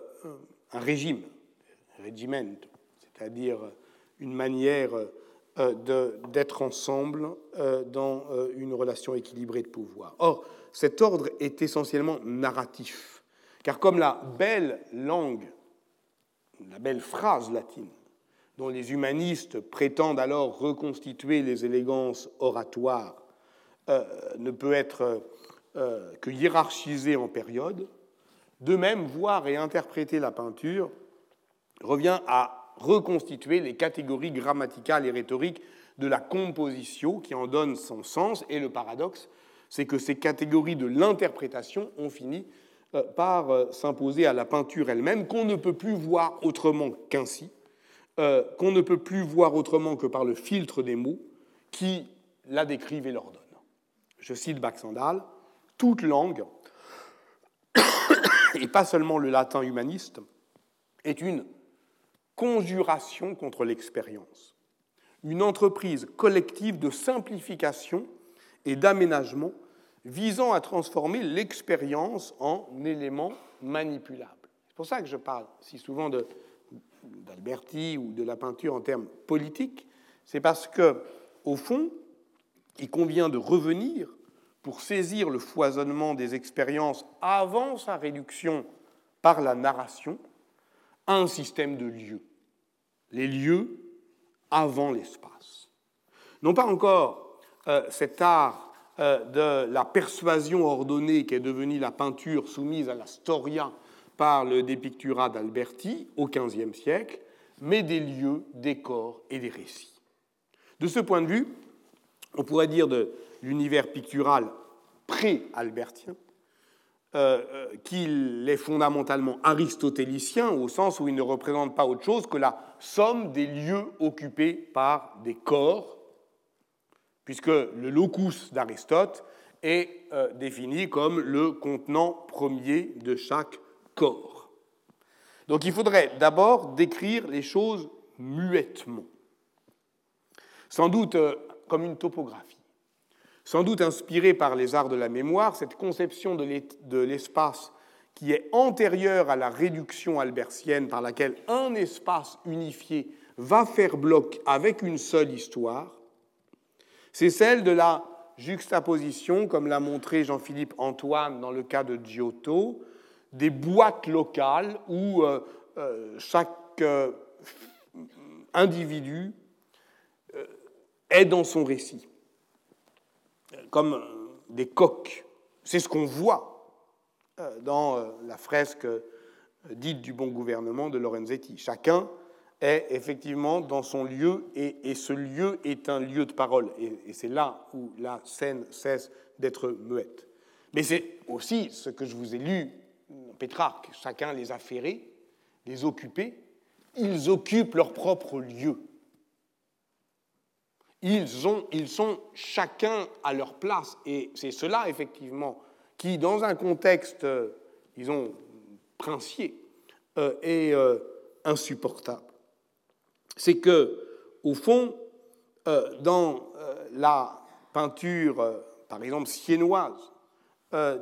régime, régiment, c'est-à-dire une manière d'être ensemble dans une relation équilibrée de pouvoir. Or, cet ordre est essentiellement narratif, car comme la belle langue la belle phrase latine, dont les humanistes prétendent alors reconstituer les élégances oratoires, euh, ne peut être euh, que hiérarchisée en période. De même, voir et interpréter la peinture revient à reconstituer les catégories grammaticales et rhétoriques de la composition qui en donnent son sens. Et le paradoxe, c'est que ces catégories de l'interprétation ont fini euh, par euh, s'imposer à la peinture elle-même, qu'on ne peut plus voir autrement qu'ainsi, euh, qu'on ne peut plus voir autrement que par le filtre des mots qui la décrivent et l'ordonnent. Je cite Baxandal, toute langue, et pas seulement le latin humaniste, est une conjuration contre l'expérience, une entreprise collective de simplification et d'aménagement visant à transformer l'expérience en élément manipulable. C'est pour ça que je parle si souvent d'Alberti ou de la peinture en termes politiques. C'est parce que, au fond, il convient de revenir pour saisir le foisonnement des expériences avant sa réduction par la narration à un système de lieux. Les lieux avant l'espace. Non pas encore euh, cet art de la persuasion ordonnée qui est devenue la peinture soumise à la storia par le Depictura d'Alberti au XVe siècle, mais des lieux, des corps et des récits. De ce point de vue, on pourrait dire de l'univers pictural pré-albertien euh, euh, qu'il est fondamentalement aristotélicien au sens où il ne représente pas autre chose que la somme des lieux occupés par des corps, puisque le locus d'Aristote est euh, défini comme le contenant premier de chaque corps. Donc il faudrait d'abord décrire les choses muettement, sans doute comme une topographie. Sans doute inspirée par les arts de la mémoire, cette conception de l'espace qui est antérieure à la réduction albertienne par laquelle un espace unifié va faire bloc avec une seule histoire, c'est celle de la juxtaposition, comme l'a montré Jean-Philippe Antoine dans le cas de Giotto, des boîtes locales où euh, euh, chaque euh, individu est dans son récit, comme des coques. C'est ce qu'on voit euh, dans euh, la fresque euh, dite du bon gouvernement de Lorenzetti. Chacun est effectivement dans son lieu et, ce lieu est un lieu de parole. Et, c'est là où la scène cesse d'être muette. Mais c'est aussi ce que je vous ai lu, Pétrarque, chacun les a ferrés, les occupés, ils occupent leur propre lieu. Ils, ont, ils sont chacun à leur place. Et c'est cela, effectivement, qui, dans un contexte, euh, disons, princier, euh, est euh, insupportable. C'est que, au fond, dans la peinture, par exemple, siennoise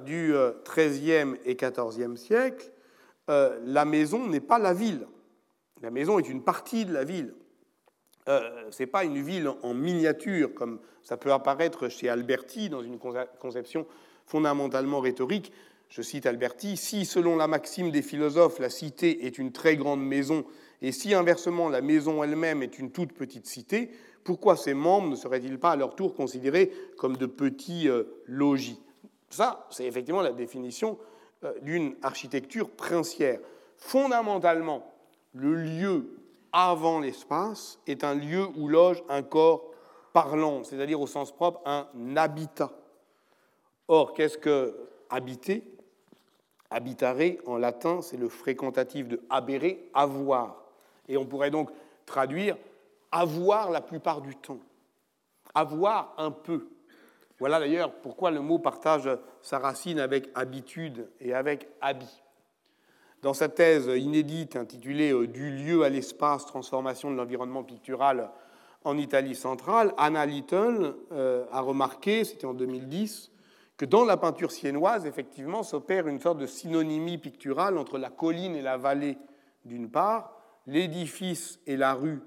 du XIIIe et XIVe siècle, la maison n'est pas la ville. La maison est une partie de la ville. Euh, ce n'est pas une ville en miniature, comme ça peut apparaître chez Alberti dans une conception fondamentalement rhétorique. Je cite Alberti, si selon la maxime des philosophes, la cité est une très grande maison, et si inversement la maison elle-même est une toute petite cité, pourquoi ses membres ne seraient-ils pas à leur tour considérés comme de petits euh, logis? Ça, c'est effectivement la définition euh, d'une architecture princière. Fondamentalement, le lieu avant l'espace est un lieu où loge un corps parlant, c'est-à-dire au sens propre un habitat. Or, qu'est-ce que habiter? Habitare, en latin, c'est le fréquentatif de habere, avoir. Et on pourrait donc traduire avoir la plupart du temps, avoir un peu. Voilà d'ailleurs pourquoi le mot partage sa racine avec habitude et avec habit. Dans sa thèse inédite intitulée euh, Du lieu à l'espace, transformation de l'environnement pictural en Italie centrale, Anna Little euh, a remarqué, c'était en 2010, que dans la peinture siennoise, effectivement, s'opère une sorte de synonymie picturale entre la colline et la vallée d'une part, l'édifice et la rue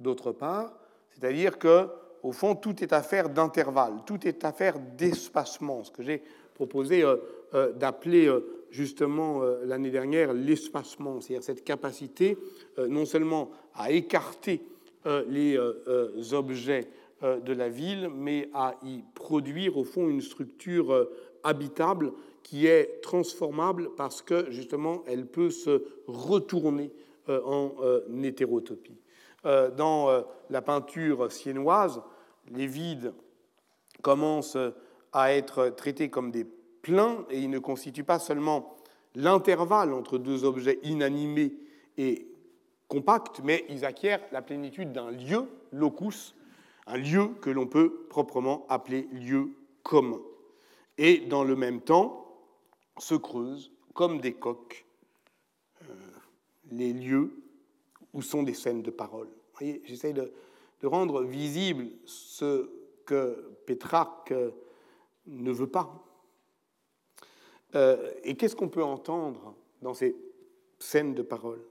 d'autre part, c'est-à-dire que, au fond, tout est affaire d'intervalle, tout est affaire d'espacement, ce que j'ai proposé euh, d'appeler justement euh, l'année dernière l'espacement, c'est-à-dire cette capacité euh, non seulement à écarter euh, les objets de la ville, mais à y produire au fond une structure habitable qui est transformable parce que justement elle peut se retourner en hétérotopie. Dans la peinture siennoise, les vides commencent à être traités comme des plein et il ne constitue pas seulement l'intervalle entre deux objets inanimés et compacts, mais ils acquièrent la plénitude d'un lieu, locus, un lieu que l'on peut proprement appeler lieu commun. Et dans le même temps, se creusent comme des coques euh, les lieux où sont des scènes de parole. J'essaie de, de, rendre visible ce que Pétrarque ne veut pas. Euh, et qu'est-ce qu'on peut entendre dans ces scènes de parole?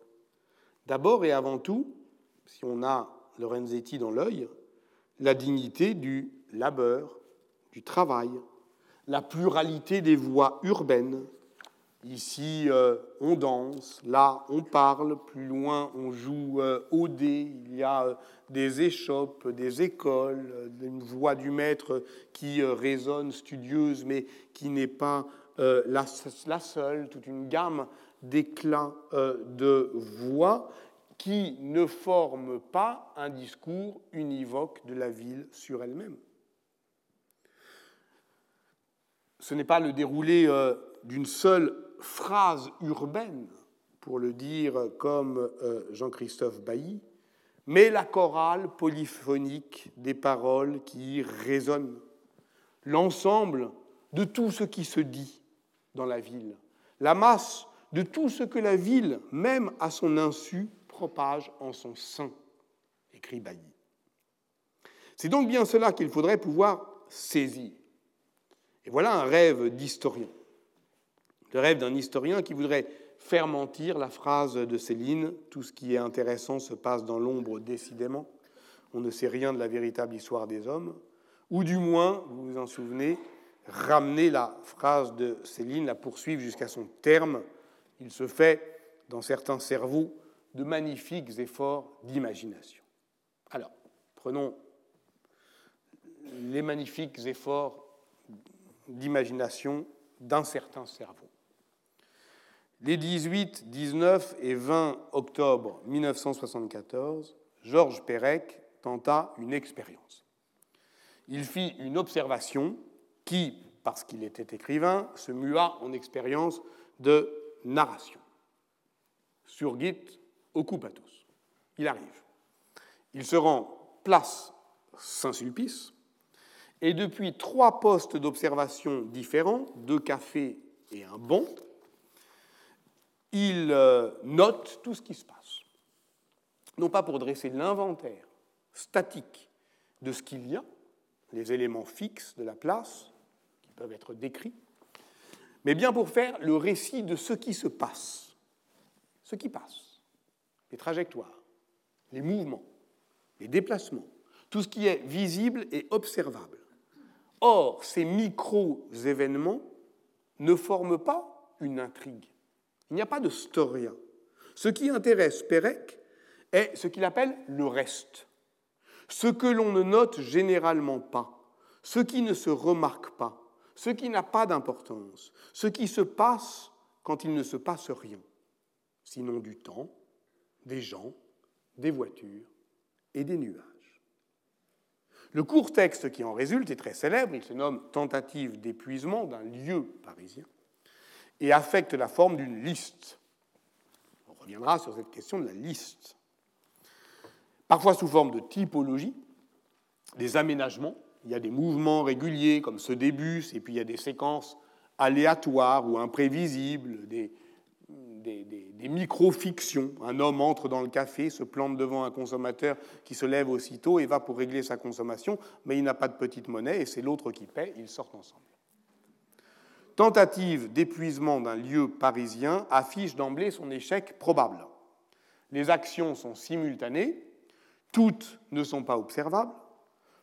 D'abord et avant tout, si on a Lorenzetti dans l'œil, la dignité du labeur, du travail, la pluralité des voies urbaines, Ici, euh, on danse, là, on parle, plus loin, on joue euh, au dé, il y a des échoppes, des écoles, une voix du maître qui résonne studieuse, mais qui n'est pas la, seule, toute une gamme d'éclats de voix qui ne forment pas un discours univoque de la ville sur elle-même. Ce n'est pas le déroulé d'une seule phrase urbaine, pour le dire comme euh, Jean-Christophe Bailly, mais la chorale polyphonique des paroles qui résonnent, l'ensemble de tout ce qui se dit dans la ville, la masse de tout ce que la ville, même à son insu, propage en son sein, écrit Bailly. C'est donc bien cela qu'il faudrait pouvoir saisir. Et voilà un rêve d'historien le rêve d'un historien qui voudrait faire mentir la phrase de Céline Tout ce qui est intéressant se passe dans l'ombre décidément. On ne sait rien de la véritable histoire des hommes. Ou du moins, vous vous en souvenez, ramener la phrase de Céline, la poursuivre jusqu'à son terme. Il se fait, dans certains cerveaux, de magnifiques efforts d'imagination. Alors, prenons les magnifiques efforts d'imagination d'un certain cerveau. Les 18, 19 et 20 octobre 1974, Georges Perec tenta une expérience. Il fit une observation qui, parce qu'il était écrivain, se mua en expérience de narration. Sur Git, Occupatus. Il arrive. Il se rend place Saint-Sulpice, et depuis trois postes d'observation différents, deux cafés et un banc, il euh, note tout ce qui se passe. Non pas pour dresser l'inventaire statique de ce qu'il y a, les éléments fixes de la place, qui peuvent être décrits, mais bien pour faire le récit de ce qui se passe, ce qui passe, les trajectoires, les mouvements, les déplacements, tout ce qui est visible et observable. Or, ces micro-événements ne forment pas une intrigue. Il n'y a pas de storien. Ce qui intéresse Pérec est ce qu'il appelle le reste. Ce que l'on ne note généralement pas, ce qui ne se remarque pas, ce qui n'a pas d'importance, ce qui se passe quand il ne se passe rien, sinon du temps, des gens, des voitures et des nuages. Le court texte qui en résulte est très célèbre, il se nomme Tentative d'épuisement d'un lieu parisien et affecte la forme d'une liste. On reviendra sur cette question de la liste. Parfois sous forme de typologie, des aménagements. Il y a des mouvements réguliers comme ce début, et puis il y a des séquences aléatoires ou imprévisibles, des, des, des, micro-fictions. Un homme entre dans le café, se plante devant un consommateur qui se lève aussitôt et va pour régler sa consommation, mais il n'a pas de petite monnaie et c'est l'autre qui paie, ils sortent ensemble tentative d'épuisement d'un lieu parisien affiche d'emblée son échec probable. Les actions sont simultanées, toutes ne sont pas observables.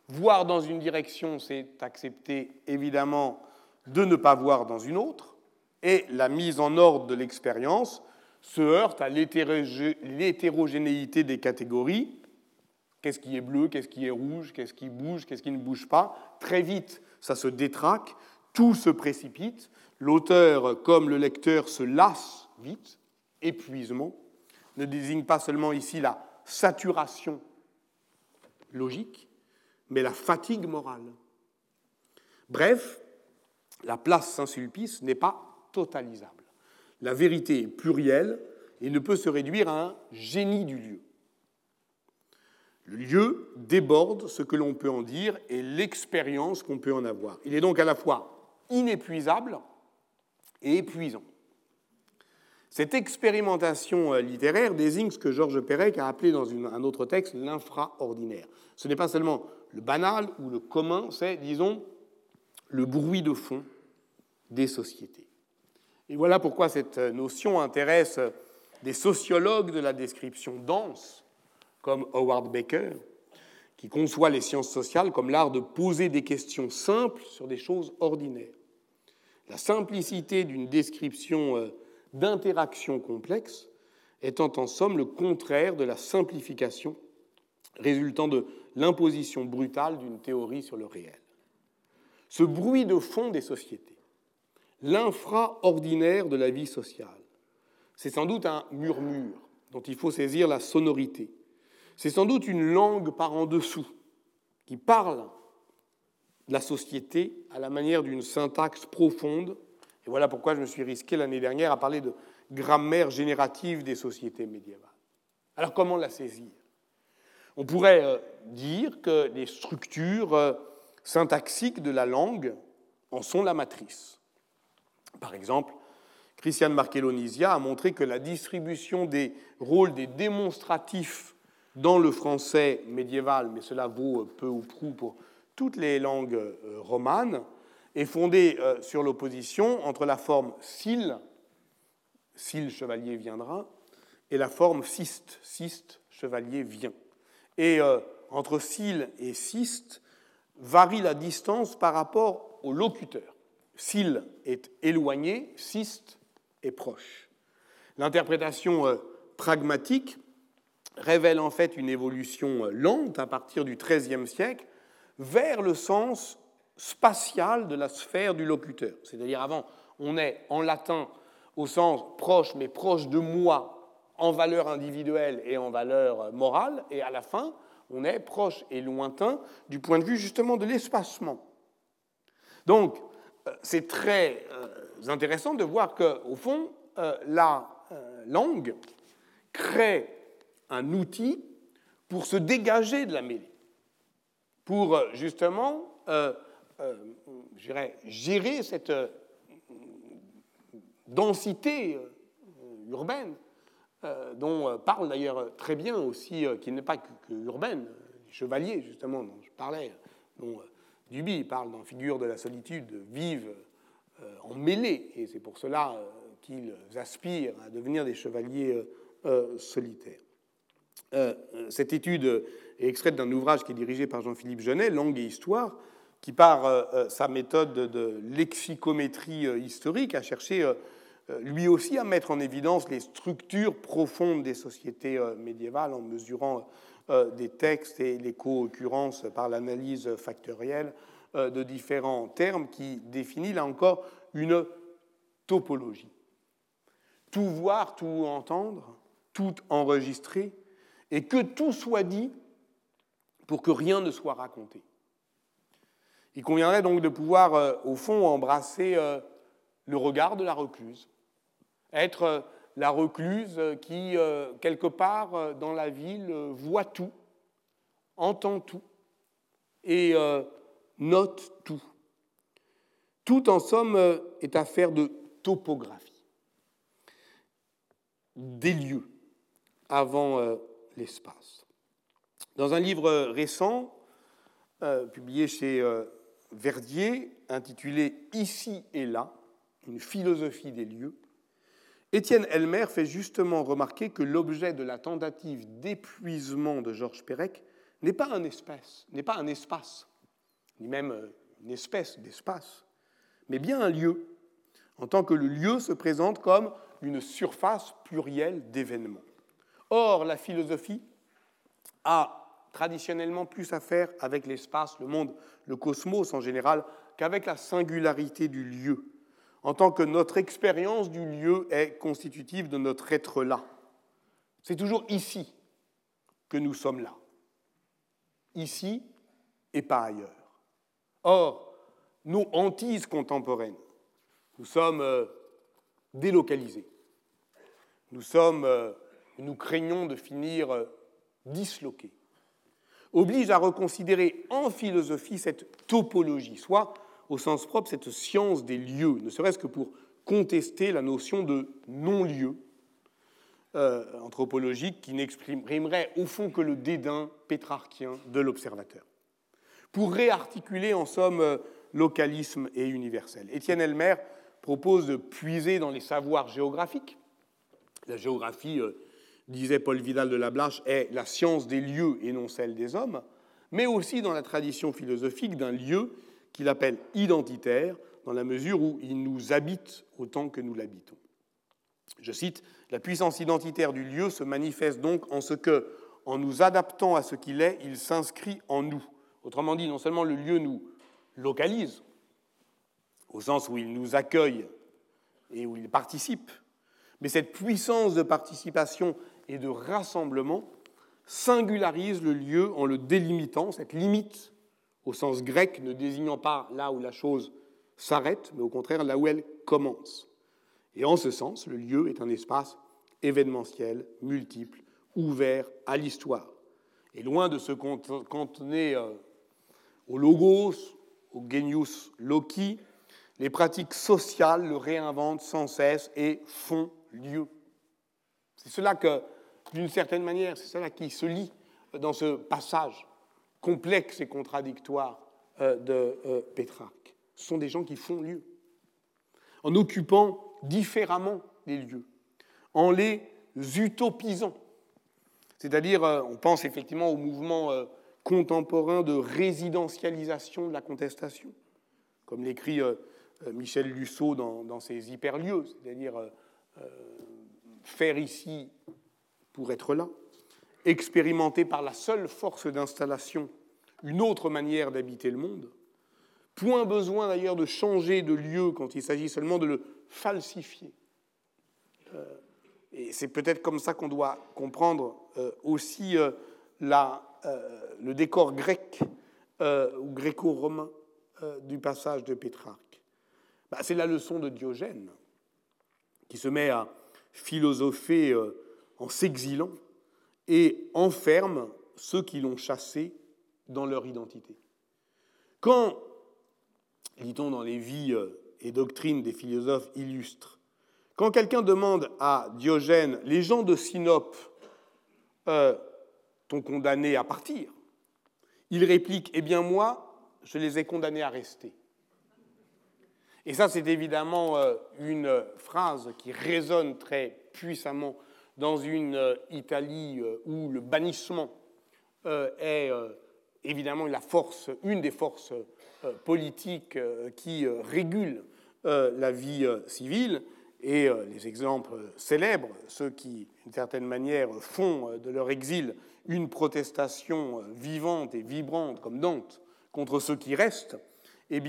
Voir dans une direction, c'est accepter évidemment de ne pas voir dans une autre, et la mise en ordre de l'expérience se heurte à l'hétérogénéité des catégories. Qu'est-ce qui est bleu, qu'est-ce qui est rouge, qu'est-ce qui bouge, qu'est-ce qui ne bouge pas. Très vite, ça se détraque, tout se précipite, l'auteur comme le lecteur se lassent vite, épuisement, ne désigne pas seulement ici la saturation logique, mais la fatigue morale. Bref, la place Saint-Sulpice n'est pas totalisable. La vérité est plurielle et ne peut se réduire à un génie du lieu. Le lieu déborde ce que l'on peut en dire et l'expérience qu'on peut en avoir. Il est donc à la fois inépuisable et épuisant. Cette expérimentation euh, littéraire désigne ce que Georges Perec a appelé dans un autre texte l'infraordinaire. Ce n'est pas seulement le banal ou le commun, c'est, disons, le bruit de fond des sociétés. Et voilà pourquoi cette notion intéresse des sociologues de la description dense, comme Howard Baker, qui conçoit les sciences sociales comme l'art de poser des questions simples sur des choses ordinaires. la simplicité d'une description d'interaction complexe étant en somme le contraire de la simplification résultant de l'imposition brutale d'une théorie sur le réel. Ce bruit de fond des sociétés, l'infraordinaire de la vie sociale, c'est sans doute un murmure dont il faut saisir la sonorité. C'est sans doute une langue par en dessous qui parle de la société à la manière d'une syntaxe profonde. Voilà pourquoi je me suis risqué l'année dernière à parler de grammaire générative des sociétés médiévales. Alors comment la saisir? On pourrait euh, dire que les structures euh, syntaxiques de la langue en sont la matrice. Par exemple, Christiane Marchellonisia a montré que la distribution des rôles des démonstratifs dans le français médiéval, mais cela vaut peu ou prou pour toutes les langues euh, romanes, est fondée sur l'opposition entre la forme sil si le chevalier viendra, et la forme cyste, cyste, chevalier vient. Et euh, entre cil et cyste varie la distance par rapport au locuteur. Cil est éloigné, cyste est proche. L'interprétation euh, pragmatique révèle en fait une évolution euh, lente à partir du XIIIe siècle vers le sens spatial de la sphère du locuteur. C'est-à-dire avant, on est en latin au sens proche, mais proche de moi en valeur individuelle et en valeur morale, et à la fin, on est proche et lointain du point de vue justement de l'espacement. Donc, euh, c'est très euh, intéressant de voir qu'au fond, euh, la langue crée un outil pour se dégager de la mêlée, pour justement gérer cette densité euh, urbaine, euh, dont euh, parle d'ailleurs très bien aussi, qui n'est pas que, urbaine, les chevaliers justement dont je parlais, dont Duby parle dans Figure de la solitude, vivent en mêlée, et c'est pour cela qu'ils aspirent à devenir des chevaliers solitaires. cette étude est extraite d'un ouvrage qui est dirigé par Jean-Philippe Genet, Langue et Histoire, qui, par sa méthode de lexicométrie historique, a cherché euh, lui aussi à mettre en évidence les structures profondes des sociétés euh, médiévales en mesurant euh, des textes et les co-occurrences par l'analyse factorielle de différents termes qui définit là encore une topologie. Tout voir, tout entendre, tout enregistrer, et que tout soit dit pour que rien ne soit raconté. Il conviendrait donc de pouvoir, au fond, embrasser le regard de la recluse, être euh, la recluse qui, euh, quelque part euh, dans la ville, voit tout, entend tout et note tout. Tout, en somme, est affaire de topographie, des lieux avant l'espace. Dans un livre récent, publié chez Verdier, intitulé Ici et là, une philosophie des lieux, Étienne Elmer fait justement remarquer que l'objet de la tentative d'épuisement de Georges Perec n'est pas un espace, n'est pas un espace, ni même euh, une espèce d'espace, mais bien un lieu, en tant que le lieu se présente comme une surface plurielle d'événements. Or, la philosophie a traditionnellement plus à faire avec l'espace, le monde, le cosmos en général, qu'avec la singularité du lieu en tant que notre expérience du lieu est constitutive de notre être là. C'est toujours ici que nous sommes là. Ici et pas ailleurs. Or, nos hantises contemporaines, nous sommes euh, délocalisés. Euh, nous craignons de finir euh, disloqués. Oblige à reconsidérer en philosophie cette topologie, soit au sens propre cette science des lieux, ne serait-ce que pour contester la notion de non-lieu euh, anthropologique qui n'exprimerait au fond que le dédain pétrarchien de l'observateur. Pour réarticuler en somme euh, localisme et universel, Étienne Elmer propose de puiser dans les savoirs géographiques. La géographie, euh, disait Paul Vidal de la Blache, est la science des lieux et non celle des hommes, mais aussi dans la tradition philosophique d'un lieu qu'il appelle identitaire, dans la mesure où il nous habite autant que nous l'habitons. Je cite, La puissance identitaire du lieu se manifeste donc en ce que, en nous adaptant à ce qu'il est, il s'inscrit en nous. Autrement dit, non seulement le lieu nous localise, au sens où il nous accueille et où il participe, mais cette puissance de participation et de rassemblement singularise le lieu en le délimitant, cette limite, au sens grec, ne désignant pas là où la chose s'arrête, mais au contraire là où elle commence. Et en ce sens, le lieu est un espace événementiel, multiple, ouvert à l'histoire. Et loin de se cantonner euh, au logos, au genius loci, les pratiques sociales le réinventent sans cesse et font lieu. C'est cela que, d'une certaine manière, c'est cela qui se lit dans ce passage complexe et contradictoire euh, de euh, Pétrarque. Ce sont des gens qui font lieu, en occupant différemment les lieux, en les utopisant. C'est-à-dire, euh, on pense effectivement au mouvement contemporain de résidentialisation de la contestation, comme l'écrit Michel Lusseau dans, ses hyperlieux, c'est-à-dire faire ici être là, expérimenter par la seule force d'installation une autre manière d'habiter le monde. Point besoin d'ailleurs de changer de lieu quand il s'agit seulement de le falsifier. Euh, et c'est peut-être comme ça qu'on doit comprendre euh, aussi euh, la, le décor grec ou gréco-romain du passage de Pétrarque. Bah, c'est la leçon de Diogène qui se met à philosopher en s'exilant et enferme ceux qui l'ont chassé dans leur identité. Quand, lit-on dans les vies euh, et doctrines des philosophes illustres, quand quelqu'un demande à Diogène, les gens de Sinope euh, t'ont condamné à partir, il réplique, eh bien moi, je les ai condamnés à rester. Et ça, c'est évidemment euh, une phrase qui résonne très puissamment dans une euh, Italie euh, où le bannissement euh, est évidemment une des forces politiques qui régule la vie civile. Et les exemples célèbres, ceux qui, d'une certaine manière, font de leur exil une protestation vivante et vibrante, comme Dante, contre ceux qui restent, eh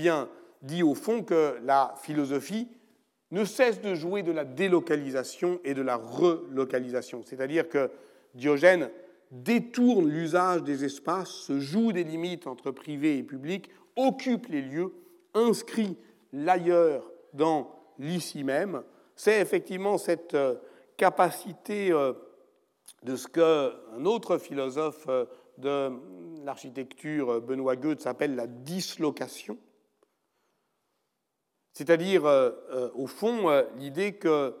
dit au fond que la philosophie ne cesse de jouer de la délocalisation et de la relocalisation. C'est-à-dire que Diogène détourne l'usage des espaces, se joue des limites entre privé et public, occupe les lieux, inscrit l'ailleurs dans l'ici même. C'est effectivement cette euh, capacité euh, de ce qu'un autre philosophe euh, de l'architecture, Benoît Goethe, s'appelle la dislocation, c'est-à-dire, euh, euh, au fond, euh, l'idée que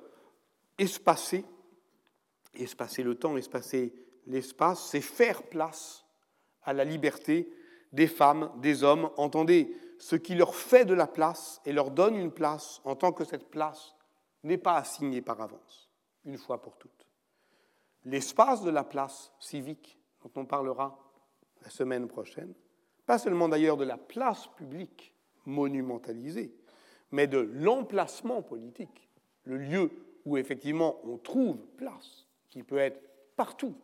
espacer, espacer le temps, espacer l'espace, c'est faire place à la liberté des femmes, des hommes. Entendez, ce qui leur fait de la place et leur donne une place en tant que cette place n'est pas assignée par avance, une fois pour toutes. L'espace de la place civique, dont on parlera la semaine prochaine, pas seulement d'ailleurs de la place publique monumentalisée, mais de l'emplacement politique, le lieu où effectivement on trouve place, qui peut être partout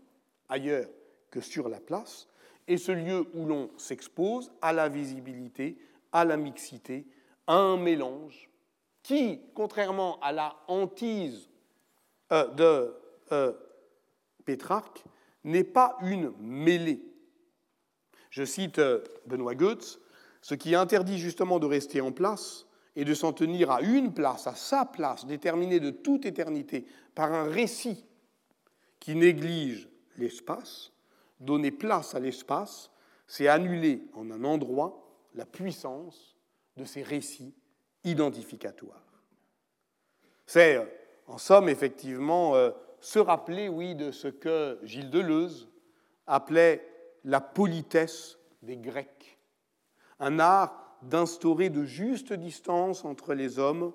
ailleurs que sur la place, et ce lieu où l'on s'expose à la visibilité, à la mixité, à un mélange qui, contrairement à la hantise euh, de euh, Pétrarque, n'est pas une mêlée. Je cite euh, Benoît Goetz, ce qui interdit justement de rester en place, et de s'en tenir à une place, à sa place, déterminée de toute éternité par un récit qui néglige l'espace, donner place à l'espace, c'est annuler en un endroit la puissance de ces récits identificatoires. C'est, euh, en somme, effectivement, euh, se rappeler, oui, de ce que Gilles Deleuze appelait la politesse des Grecs, un art d'instaurer de justes distances entre les hommes,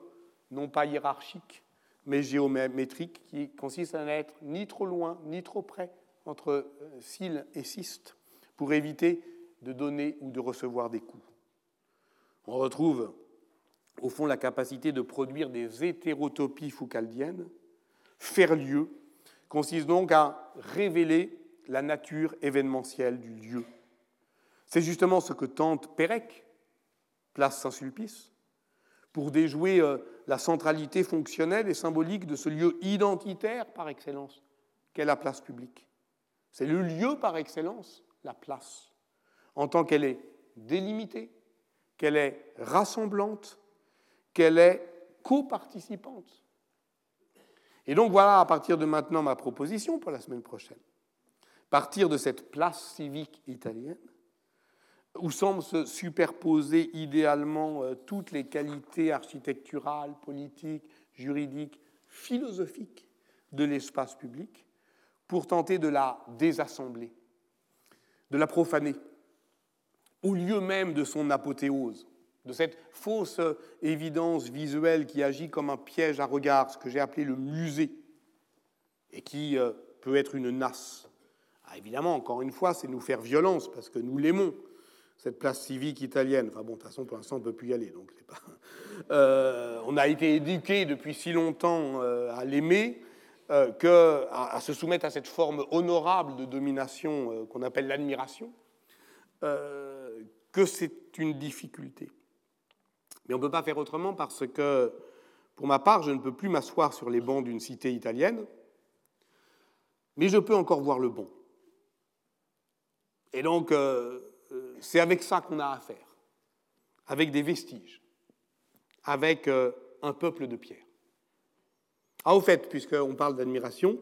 non pas hiérarchiques, mais géométriques, qui consistent à n'être ni trop loin, ni trop près entre cils euh, et cystes, pour éviter de donner ou de recevoir des coups. On retrouve au fond, la capacité de produire des hétérotopies foucaldiennes, faire lieu, consiste donc à révéler la nature événementielle du lieu. C'est justement ce que tente Pérec, place Saint-Sulpice, pour déjouer euh, la centralité fonctionnelle et symbolique de ce lieu identitaire par excellence qu'est la place publique. C'est le lieu par excellence, la place, en tant qu'elle est délimitée, qu'elle est rassemblante, qu'elle est coparticipante. Et donc voilà à partir de maintenant ma proposition pour la semaine prochaine. Partir de cette place civique italienne, où semblent se superposer idéalement euh, toutes les qualités architecturales, politiques, juridiques, philosophiques de l'espace public, pour tenter de la désassembler, de la profaner, au lieu même de son apothéose, de cette fausse évidence visuelle qui agit comme un piège à regard, ce que j'ai appelé le musée, et qui euh, peut être une nasse. Ah, évidemment, encore une fois, c'est nous faire violence, parce que nous l'aimons, cette place civique italienne. Enfin bon, de toute façon, pour l'instant, on ne peut plus y aller. Donc. Euh, on a été éduqué depuis si longtemps euh, à l'aimer euh, que, à, se soumettre à cette forme honorable de domination qu'on appelle l'admiration, que c'est une difficulté. Mais on ne peut pas faire autrement parce que, pour ma part, je ne peux plus m'asseoir sur les bancs d'une cité italienne, mais je peux encore voir le bon. Et donc, c'est avec ça qu'on a affaire, avec des vestiges, avec euh, un peuple de pierre. Ah, au fait, puisqu'on parle d'admiration,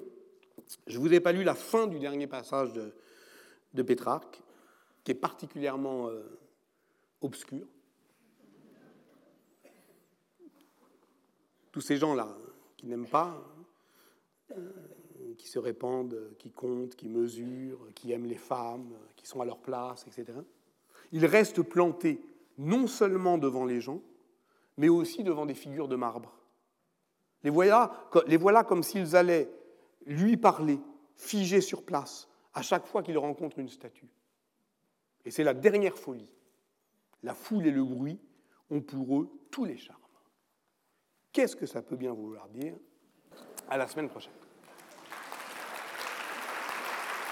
je ne vous ai pas lu la fin du dernier passage de, Pétrarque, qui est particulièrement euh, obscur. Tous ces gens-là qui n'aiment pas, qui se répandent, qui comptent, qui mesurent, qui aiment les femmes, qui sont à leur place, etc. Ils restent plantés non seulement devant les gens, mais aussi devant des figures de marbre. Les voilà, les voilà comme s'ils allaient lui parler, figés sur place, à chaque fois qu'ils rencontrent une statue. Et c'est la dernière folie. La foule et le bruit ont pour eux tous les charmes. Qu'est-ce que ça peut bien vouloir dire? À la semaine prochaine.